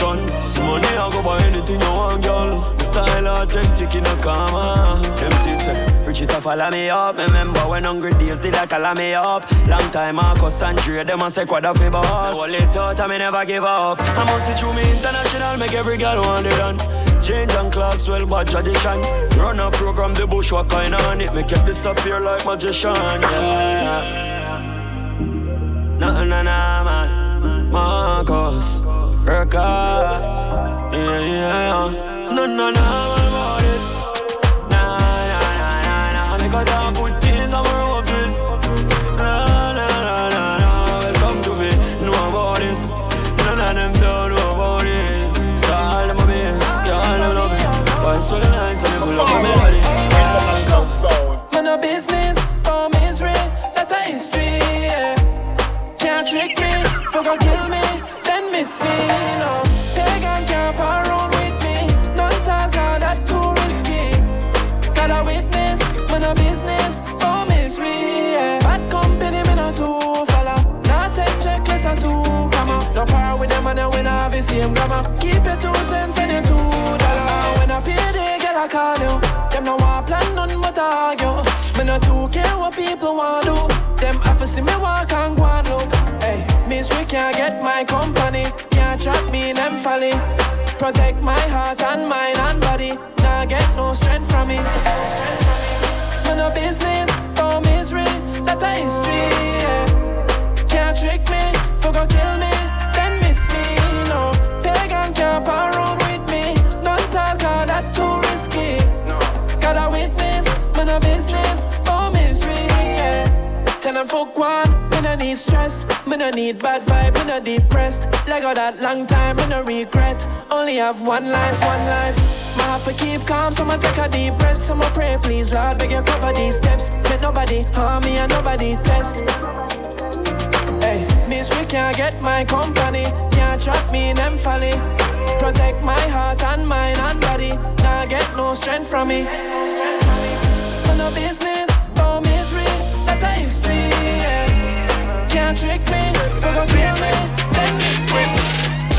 Speaker 31: man on a money I go buy anything you want, girl. The style authentic in a karma. Them see say, riches a follow me up. Remember when hungry days did I call me up. Long time Marcus and Dre, them a say quad a boss. Hold it out and me never give up. I must see through me international, make every girl want it done. Change and clocks, well bad tradition. Run a program, the bush what kind on it. Make it disappear like magician, yeah. Nah, nah, nah, man. Marcus, records. Yeah, yeah, yeah. No, no, no, about this? Nah, nah, nah, nah, nah. Make a dog put jeans on my rope twist. Nah, nah, nah, nah, nah. Well, some to be know about this. None of them don't know about this. Style them a bit, y'all them love it. Why so the nights and people love my melody.
Speaker 32: International sound.
Speaker 7: Man, a business, misery, that's a history, yeah. Can't trick me, kill me, miss me, no. Pagan can't around with me, none talk all that too risky. Got a witness, man, a business, oh misery, yeah. Bad company, me not too follow. Not take checklist and two comma. No power with them and then when I have the same grammar. Keep your two cents and your two dollar. When I pay they get a call you. Them no want plan none but argue. Me no too care what people want to do. Them have to see me walk and go and look. Miss we can't get my company. Can't trap me in them folly. Protect my heart and mind and body. Nah get no strength from me. Me no business, oh misery, that's a history. Yeah. Can't trick me, forgot kill me, then miss me. No, pagan can't power around with me. Don't talk that too risky. No, Got a witness, Tell them fuck one, me no need stress, me no need bad vibe, me no depressed. Like all that long time, me no regret. Only have one life, one life. My have to keep calm, so I'ma take a deep breath. So I'ma pray, please, Lord, beg you cover these steps. Let nobody harm me and nobody test. Hey, miss we can't get my company, can't trap me in them folly. Protect my heart and mind and body. Now get no strength from me. For no business, Can't trick me, forget me, then miss me.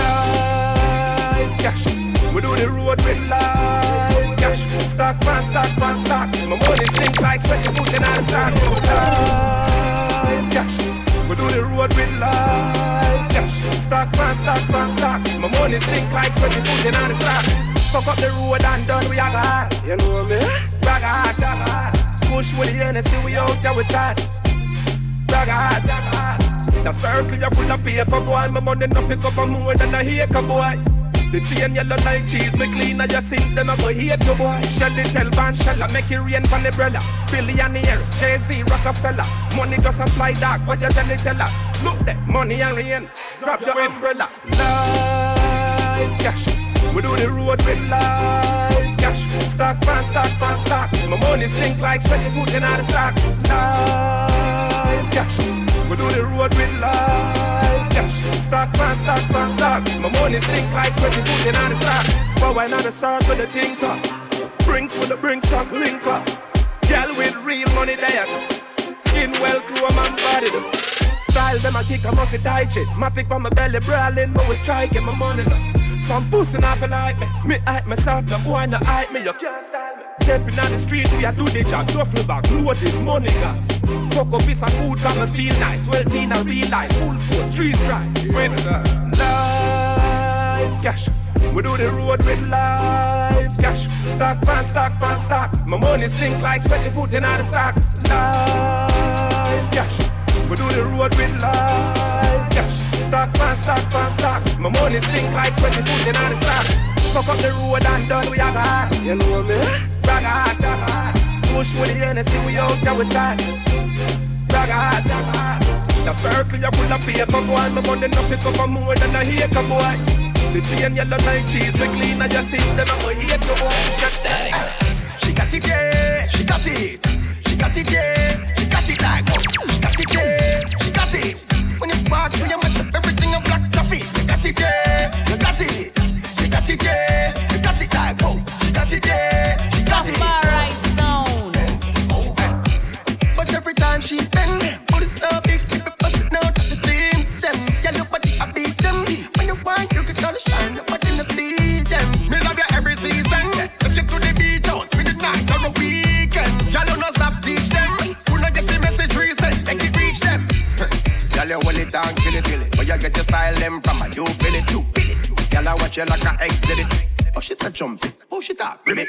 Speaker 7: Life cash, we do the road with life cash. Stock pan, stock pan, stock. My money stink like sweaty foot in the sack. Life cash, we do the road with life cash. Stock pan, stock pan, stock. My money stink like sweaty foot in the sack. Fuck up the road and done, we are hard. You know me? Rag hard, rag hard. Push with the energy, we out there with that. Hard. The circle you full of paper, boy. My money nothing cover more than a acre, boy. The chain yellow like cheese, me clean and you sink them, I go hate you, boy. Shelly tell Van Shella, make it rain pan umbrella. Billionaire, Jay-Z, Rockefeller. Money just a fly dog, what you tell it tell her? Look there, money and rain, drop your umbrella. Life cash, we do the road with life cash. Stock pan, stock pan, stock. My money stink like sweaty foot in the sack. Life cash, we do the road with life cash. Stock pan, stock pan, stock. My money stink like sweaty foot in the sack. But why not a start with the think up? Brinks with the bring stock link up. Girl with real money there. Skin well, crew, a man body do. Style them a kick, I must tie shit. Matic on my belly, brawling, but we striking my money enough. Some pussy not feel like me. Me hype myself, no boy not hype me. You can't style me. Stepping on the street, we a do the job. Duffel bag, loaded money got. Fuck up piece of food, come and feel nice. Well, teen a real life, full force, street strike. With uh, life cash. We do the road with life cash. Stock pan, stock pan, stock. My money stink like sweaty foot in the sack. Life cash. We do the road with life cash. Stock pan, stock pan, stock. My money stink like sweaty foot in the sack. Fuck up the road and done we have hard. You know me? Rag hard, rag hard. Push with the energy, we out there with that. Rag hard, rag hard. The circle you full of paper, boy. My money nothing cover more than a acre, boy. The chain yellow like cheese, clean and you see them, I go hate you, boy. Shut
Speaker 33: She got it, yeah, she got it. She got it, yeah, jump it, oh shit a ribbit.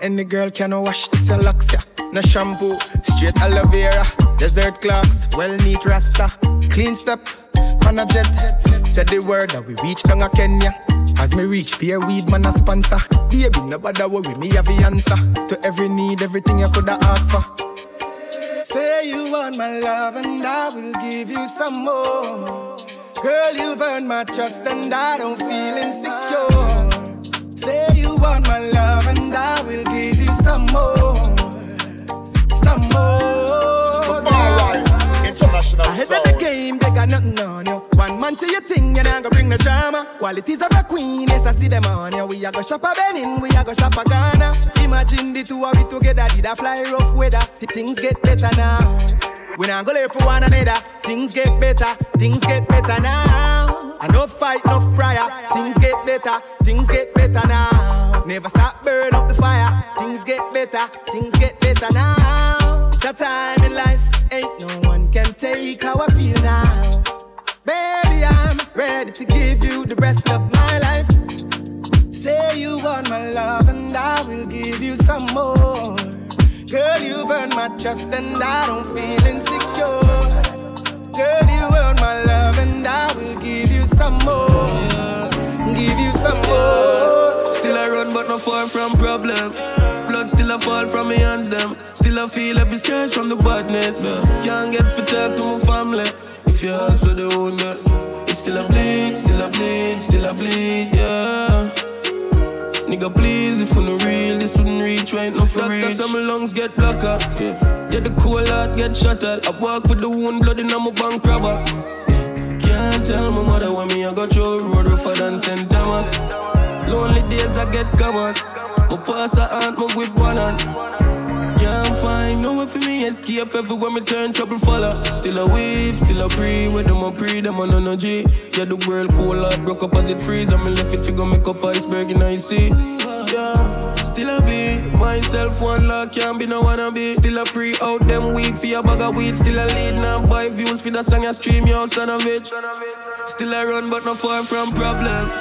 Speaker 7: Any girl can wash this a locks, yeah. No shampoo, straight aloe vera, desert clocks, well neat rasta.
Speaker 32: clean step on a jet. Said the word that we reach down a Kenya. As me reach, peer weed man a sponsor. Baby, nobody worry, me have the answer to every need, everything you coulda asked for. Say you want my love and I will give you some more. Girl, you've earned my trust and I don't feel insecure. Say you want my love
Speaker 34: international
Speaker 32: Ahead
Speaker 34: sound.
Speaker 32: of the game, they got nothing on you. One man to your thing, you're not gonna bring the drama. Qualities of a queen, yes, I see them on you. We a go shop a Benin, we a go shop a Ghana. Imagine the two of we together, did a fly rough weather. Th- Things get better now. We not gonna live for one another. Things get better, things get better now. I no fight, no prior. Things get better, things get better now. Never stop burn up the fire. Things get better, things get better now. It's a time in life, ain't no one can take how I feel now. Baby, I'm ready to give you the rest of my life. Say you want my love, and I will give you some more. Girl, you've earned my trust, and I don't feel insecure. Girl, you earn my love, and I will give you some more. Give you some more.
Speaker 18: Still I run, but not far from problems. Still a fall from my hands, them. Still I feel every scratch from the badness. Can't get for talk to my family. If you ask for the that, it's still a bleed, still a bleed, still a bleed, yeah. Nigga, please, if you no real, this wouldn't reach right now Doctor reach. Doctor, some lungs get blocker. Yeah. yeah, the cool heart get shattered. I walk with the wound, blood in my bank robber. Can't tell my mother when me I got through road rougher than St. Thomas. Lonely days I get covered. My pass a aunt, my with one hand. Can't find no way for me escape everywhere me turn trouble follow. Still a weep, still a pray, with them a pre, them on energy. Yeah, the world cool out, broke up as it freeze. Me left it figure make up iceberg in I see. Yeah, still a be myself one lock, can't be no wanna be. Still a pre out them weed for your bag of weed. Still a lead now buy views for the song you stream, yo son of bitch. Still I run, but not far from problems.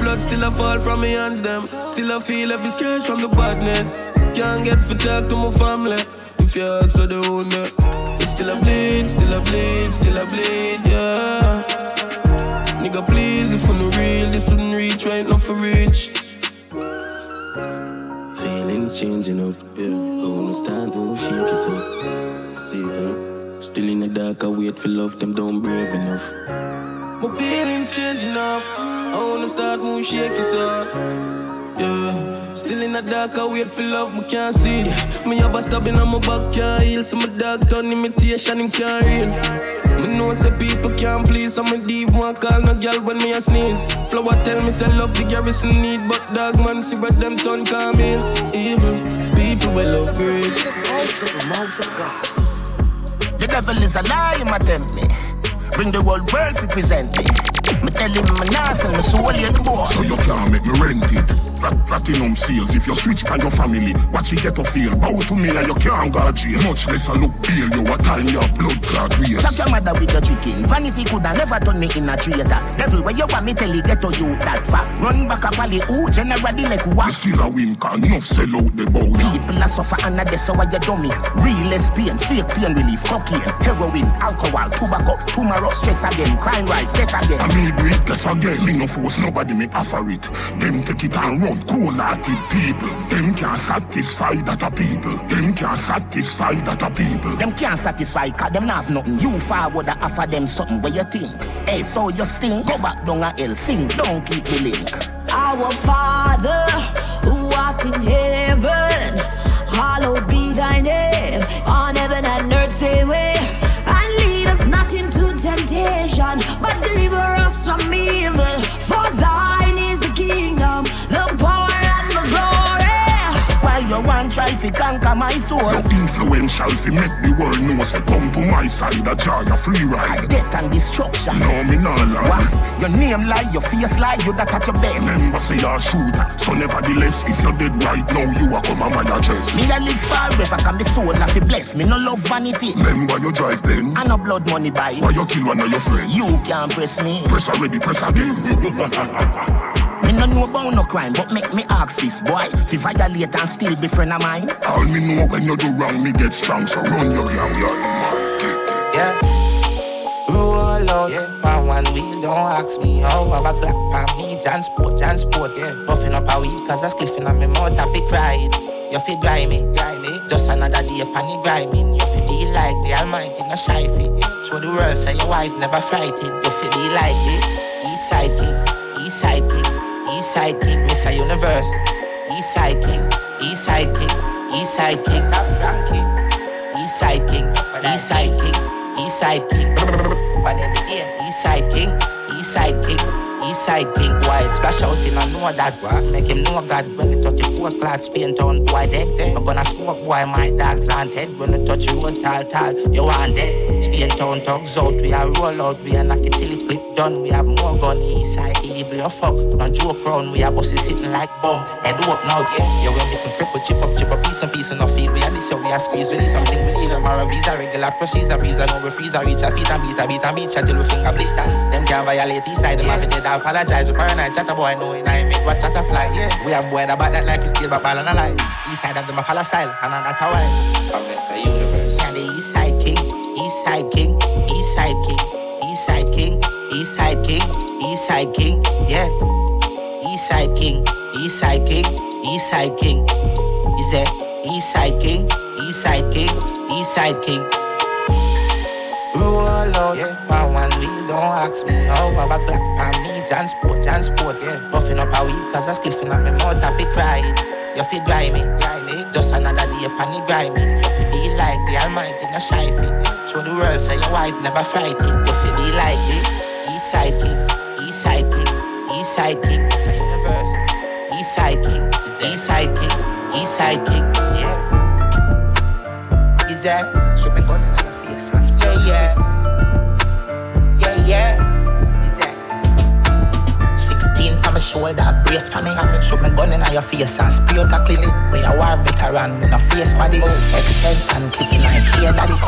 Speaker 18: Blood still I fall from me hands, them. Still I feel every scratch from the badness. Can't get for talk to my family. If you ask for the that, still I bleed, still I bleed, still I bleed, yeah. Nigga, please, if you no real, this wouldn't reach right now for reach. Feelings changing up, yeah. I wanna stand, won't shake yourself. Still in the dark, I wait for love, them don't brave enough. My feelings changing up. I wanna start move shake it up. Yeah. Still in the dark, I wait for love, me can't see. Yeah. Me have a stabbing on my back, can't heal. So my dog turn imitation, him can't real. Me know say people can't please, so me div one call no girl when me a sneeze. Flower tell me say love the garrison need, but dog man see what them turn come in. Evil people will love great.
Speaker 35: The devil is a lie, him a tempt me. Bring the world to present me. Tell him me nah sell my soul here boy.
Speaker 36: So you can't make me rent it. Plat- platinum seals, If you switch by your family, watch it get to feel. Bow to me and you can't go to jail. Much less a look pale. You a time your blood clot waist.
Speaker 35: Suck your mother with your chicken. Vanity coulda never turn me in a traitor. Devil, where you want me tell you get to you that far. Run back up alley, ooh, generally like
Speaker 36: Me
Speaker 35: what?
Speaker 36: still a win, can enough sell out the bow.
Speaker 35: People a suffer and a death, so why you dummy? Real pain, fake pain relief, cocaine, heroin, alcohol, tobacco, tomorrow, stress again, crime rise, death again.
Speaker 36: I me do it, guess again. Me no force nobody me offer it. Them take it and run, cold-hearted people. Them can't satisfy that a people. Them can't satisfy that a people.
Speaker 35: Them can't satisfy, cause them not have nothing. You forward a offer them something where you think. Hey, so you sting, go back down a hell, sing, don't keep the link.
Speaker 33: Our Father who art in heaven, hallowed be thy name.
Speaker 35: Try to conquer my soul?
Speaker 36: No influential fi make the world know say come to my side a joy a free ride.
Speaker 35: Death and destruction.
Speaker 36: No me nah lie.
Speaker 35: What? Your name lie, your face lie, you that at your best.
Speaker 36: Remember say you're a shooter, so nevertheless if you're dead right now you are come on my address.
Speaker 35: Me a live forever, can be soul na fi bless. Me no love vanity.
Speaker 36: Remember you drive then.
Speaker 35: I no blood money buy.
Speaker 36: Why you kill one of your friends?
Speaker 35: You can't press me.
Speaker 36: Press already, press again.
Speaker 35: Me no know about no crime, but make me ask this boy. Fi violate and still be friend of mine.
Speaker 36: All me know when you do wrong, me get strong, so run your gang, yeah.
Speaker 32: Yeah. Roll
Speaker 23: low, yeah. One one wheel, don't ask me how. Have a black on me, JanSport, Jan Sport, yeah. Puffing up a weed, cause I'm spliffing on me mouth, I be cried. You feel grimy, grimy. Just another day upon the grinding. You feel be like the Almighty, no shy fit. Show the world, say your eyes never frightened. You feel be like the East Side King, East Side King, East Side King, a Universe. East Side King, East Side King, East Side King, top Side King, East Side King, East Side King. But every day, East Side King, East King, Side. Boy, it splash out in I know that boy. Make him know God when he touch the 34 cloud Spain town boy dead. I'm gonna smoke boy, my dogs haunted. When the touch road tall tall, you want dead. Spain town thugs out, we are roll out, we are knock it till it clip done. We have more gun East Side evil, you fuck. No joke round, we are bossy sitting like bomb. Head up now, yeah. You will miss some cripple, chip up, chip up, piece and piece enough feed. We are this, so we are squeeze. Need something we need. Tomorrow visa, regular procedure, visa, no we freeze, I reach a feet and beat, a beat and beat, till we finger blister. Them can't violate east side, them have to dead, I apologize. We paranoid, chat a boy, knowing I make what chat a fly. Yeah, we have boy about that like we still but ball on a line. East side of them a follow style, and on that how I. From Mr. Universe. Yeah, the east side king, east side king, east side king, east side king, east side king, east side king, yeah. East side king, east side king, east side king. Is it east side king, east side king, east side king? Roll out, yeah. One one wheel, don't ask me how. Have a black on me, JanSport, Jan Sport, yeah. Puffing up a weed, cause I'm spliffing on me mouth, I be cried. You feel grimy, grimy. Just another day upon the grinding. You feel be like the Almighty, no shy fit. Show the world, say your wife never frightened. You feel be like the East Side King, East Side King, East Side King, it's a universe. East Side King, East Side King, East Side King, yeah. Is that? Shoot me gun in your face and spray. Yeah, shoulder, brace for me. Shoot me gun in your face and spray out a clearly. We a war veteran, with a face body. Extension clipping like here, daddy.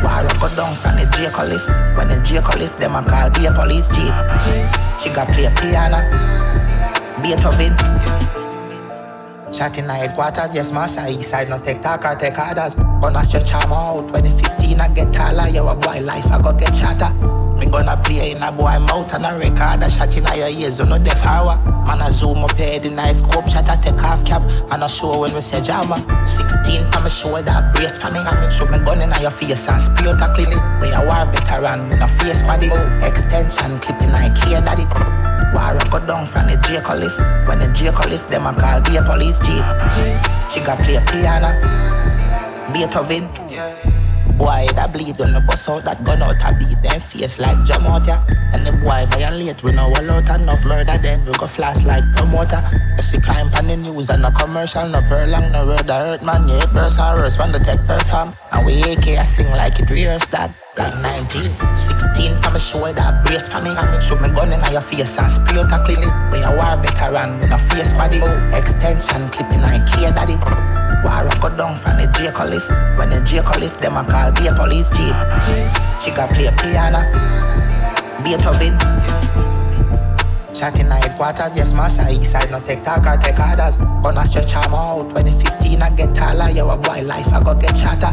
Speaker 23: War a go down from the Draco lift. When the Draco lift, them a call be a police jeep. She got play piano, Beethoven. Chatting like headquarters, yes, master. East side, no take talk or take orders. Gonna stretch arm out. 2015, I get taller. You a boy life, I go get chatter. Me gonna play in a boy mouth and a record a shot in your ears, you know deaf hour. Man, I zoom up here, the nice scope shot, I take off cap. And I show when we say jama. 16 on my shoulder, brace for me. I mean, shoot me gun in your face and spray out a clearly. We a war veteran, with a face body. Extension clipping like here, daddy. War a go down from the Draco lift. When the Draco lift, them a call be a police jeep. She got play piano, Beethoven. Boy, that bleed on the bus out, that gun out, I beat them face like jam out, yeah. And the boy violate, we know all out enough murder, then we go flash like promoter. You see crime on the news and the commercial, no prolong, no road, I hurt man, you hate person, worse from the tech perform. And we AK, I sing like it rehearsed that. Like 19, 16, on my shoulder, brace for me. Shoot me gun in your face and spray out a clearly. We a war veteran with a face body. Extension clipping like here, daddy. War a go down from the Draco lift. When the Draco lift, them a call be a police jeep. She got play piano, Beethoven. Chatting at headquarters, yes, master. East side, no take talk or take orders. Gonna stretch arm out. 2015, I get taller. You a boy life, I go get chatter.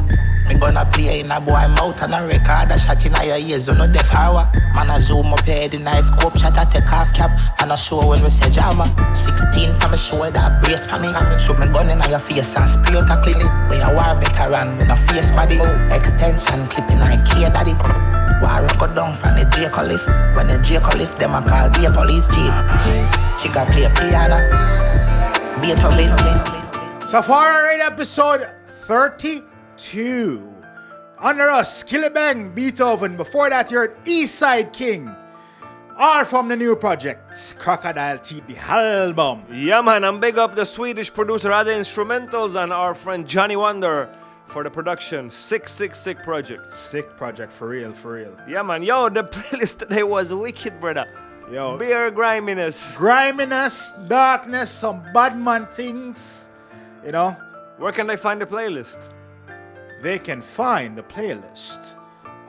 Speaker 23: Me gonna play in a boy mouth and a record a shot in your ears, you know deaf hour. Man, I zoom up here, the nice scope shot, I take off cap. And I show when we say jama. 16 on my shoulder, brace for me. Shoot me gun in your face and spray out a clearly. We a war veteran with a face body. Extension clipping like here, daddy. War a go down from the Draco lift. When the Draco lift, them a call be a police jeep. She got play piano, Beethoven.
Speaker 8: Safari Raid episode 32. Under us, Kill Bang, Beethoven. Before that, you heard East Side King. All from the new project, Crocodile Teeth, the album.
Speaker 9: Yeah, man, and big up the Swedish producer Ada Instrumentals and our friend Johnny Wonder for the production. Sick, sick, sick project.
Speaker 8: Sick project, for real, for real.
Speaker 9: Yeah, man. Yo, the playlist today was wicked, brother.
Speaker 8: Yo.
Speaker 9: Beer griminess.
Speaker 8: Griminess, darkness, some bad man things. You know?
Speaker 9: Where can they find the playlist?
Speaker 8: They can find the playlist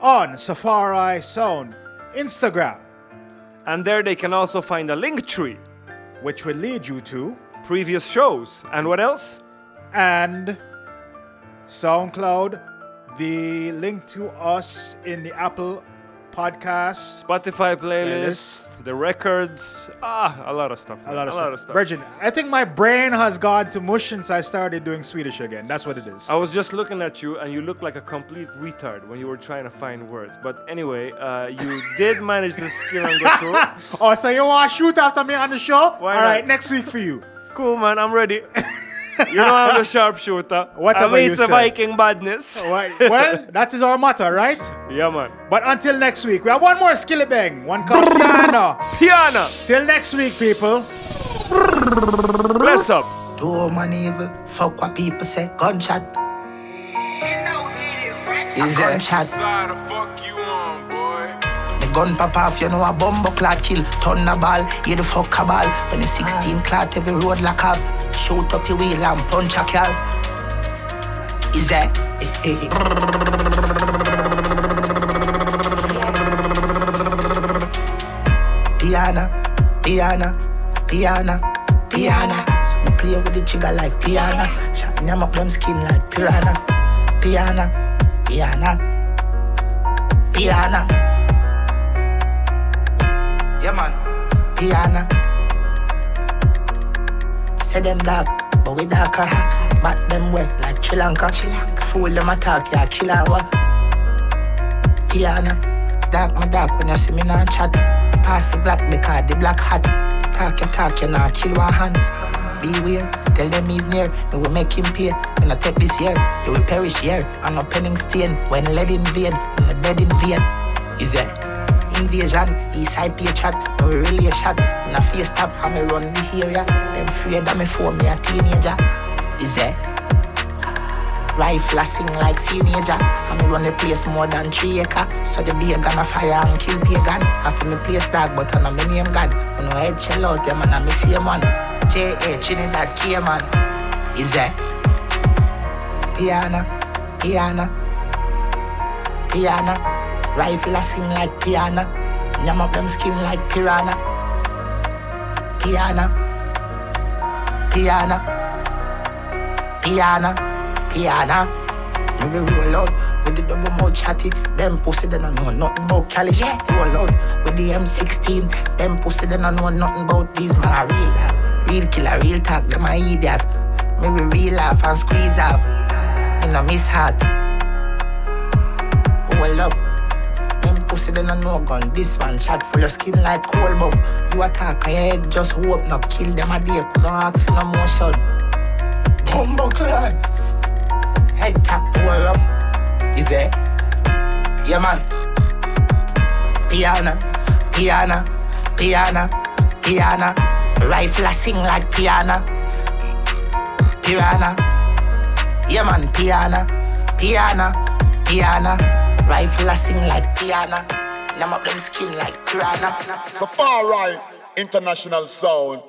Speaker 8: on Safari Sound Instagram.
Speaker 9: And there they can also find a Linktree.
Speaker 8: Which will lead you to
Speaker 9: previous shows. And what else?
Speaker 8: And SoundCloud, the link to us in the Apple podcast,
Speaker 9: Spotify playlist, the records, ah, a lot of stuff.
Speaker 8: a lot of
Speaker 9: a
Speaker 8: stuff.
Speaker 9: lot of stuff.
Speaker 8: Virgin, I think my brain has gone to mush since I started doing Swedish again. That's what it is.
Speaker 9: I was just looking at you, and you looked like a complete retard when you were trying to find words. But anyway, uh, you did manage to skill and go through.
Speaker 8: oh, so you want to shoot after me on the show?
Speaker 9: Why
Speaker 8: All
Speaker 9: not?
Speaker 8: right, next week for you.
Speaker 9: Cool, man. I'm ready. you know I'm the sharpshooter.
Speaker 8: Whatever
Speaker 9: I mean,
Speaker 8: you
Speaker 9: it's a
Speaker 8: say.
Speaker 9: Viking badness.
Speaker 8: well, that is our motto, right?
Speaker 9: Yeah, man.
Speaker 8: But until next week, we have one more Skillibeng. One called piano.
Speaker 9: Piano.
Speaker 8: Till next week, people.
Speaker 9: Bless up.
Speaker 23: Do man evil, fuck what people say, gunshot. Is a gunshot.
Speaker 19: Side the fuck you on, boy.
Speaker 23: The gun pop off, you know a bumbo clot kill. Turn the ball, you the fuck a ball. When the 16 ah. clot, every road lock up. Shoot up your wheel and punch a car. Is that? Piano, piano, piano, piano. So me play with the trigger like piano. Shot them up them skin like piranha. Piano, piano, piano. Yeah, man. Piano. Say them dark, but we darker. Uh, Bat them way like Sri Lanka. Fool them attack, yeah, chill out. what? Piano. Dark, my dark when you see me not chat. Pass the black because the black hot. Talk your talk, you not kill one hands. Beware, tell them he's near. Me will make him pay. When I take this year, he will perish here. On not penning stain. When lead in invade, when the dead invade. Is it? Invasion, east side pay chat, no really a shot. In a face tap, how me run the area. Them afraid that me for me a teenager. Is it? Rifle a sing like teenager. I me run the place more than three acre. So the beer gonna fire and kill pagan. Half me place dog, but I know me name God. When no head shell out them and I me see man. J.A. Trinidad man. Is it? Piano, piano, piano. Rifle a sing like piano. Yam up them skin like piranha. Piano, piano, piano, piano. Maybe roll out with the double mouth chatty. Them pussy they don't know nothing about Cali. Roll out with the M16. Them pussy they don't know nothing about these man are real that. Real killer, real talk. Them a idiot. Maybe real laugh and squeeze off. Me no miss heart. Hold up. Them pussy they don't know gun. This one shot full of skin like coal bomb. You attack your head just hope not kill them a day. Couldn't ask for no more son. Bumbo. Head tap hold up. Is it? Yeah man. Piano, piano, piano, piano. Rifle a sing like piano. Piranha. Yeah man, piano, piano, piano. Rifle a sing like piano. Numb up them skin like piranha.
Speaker 32: So far right, international sound.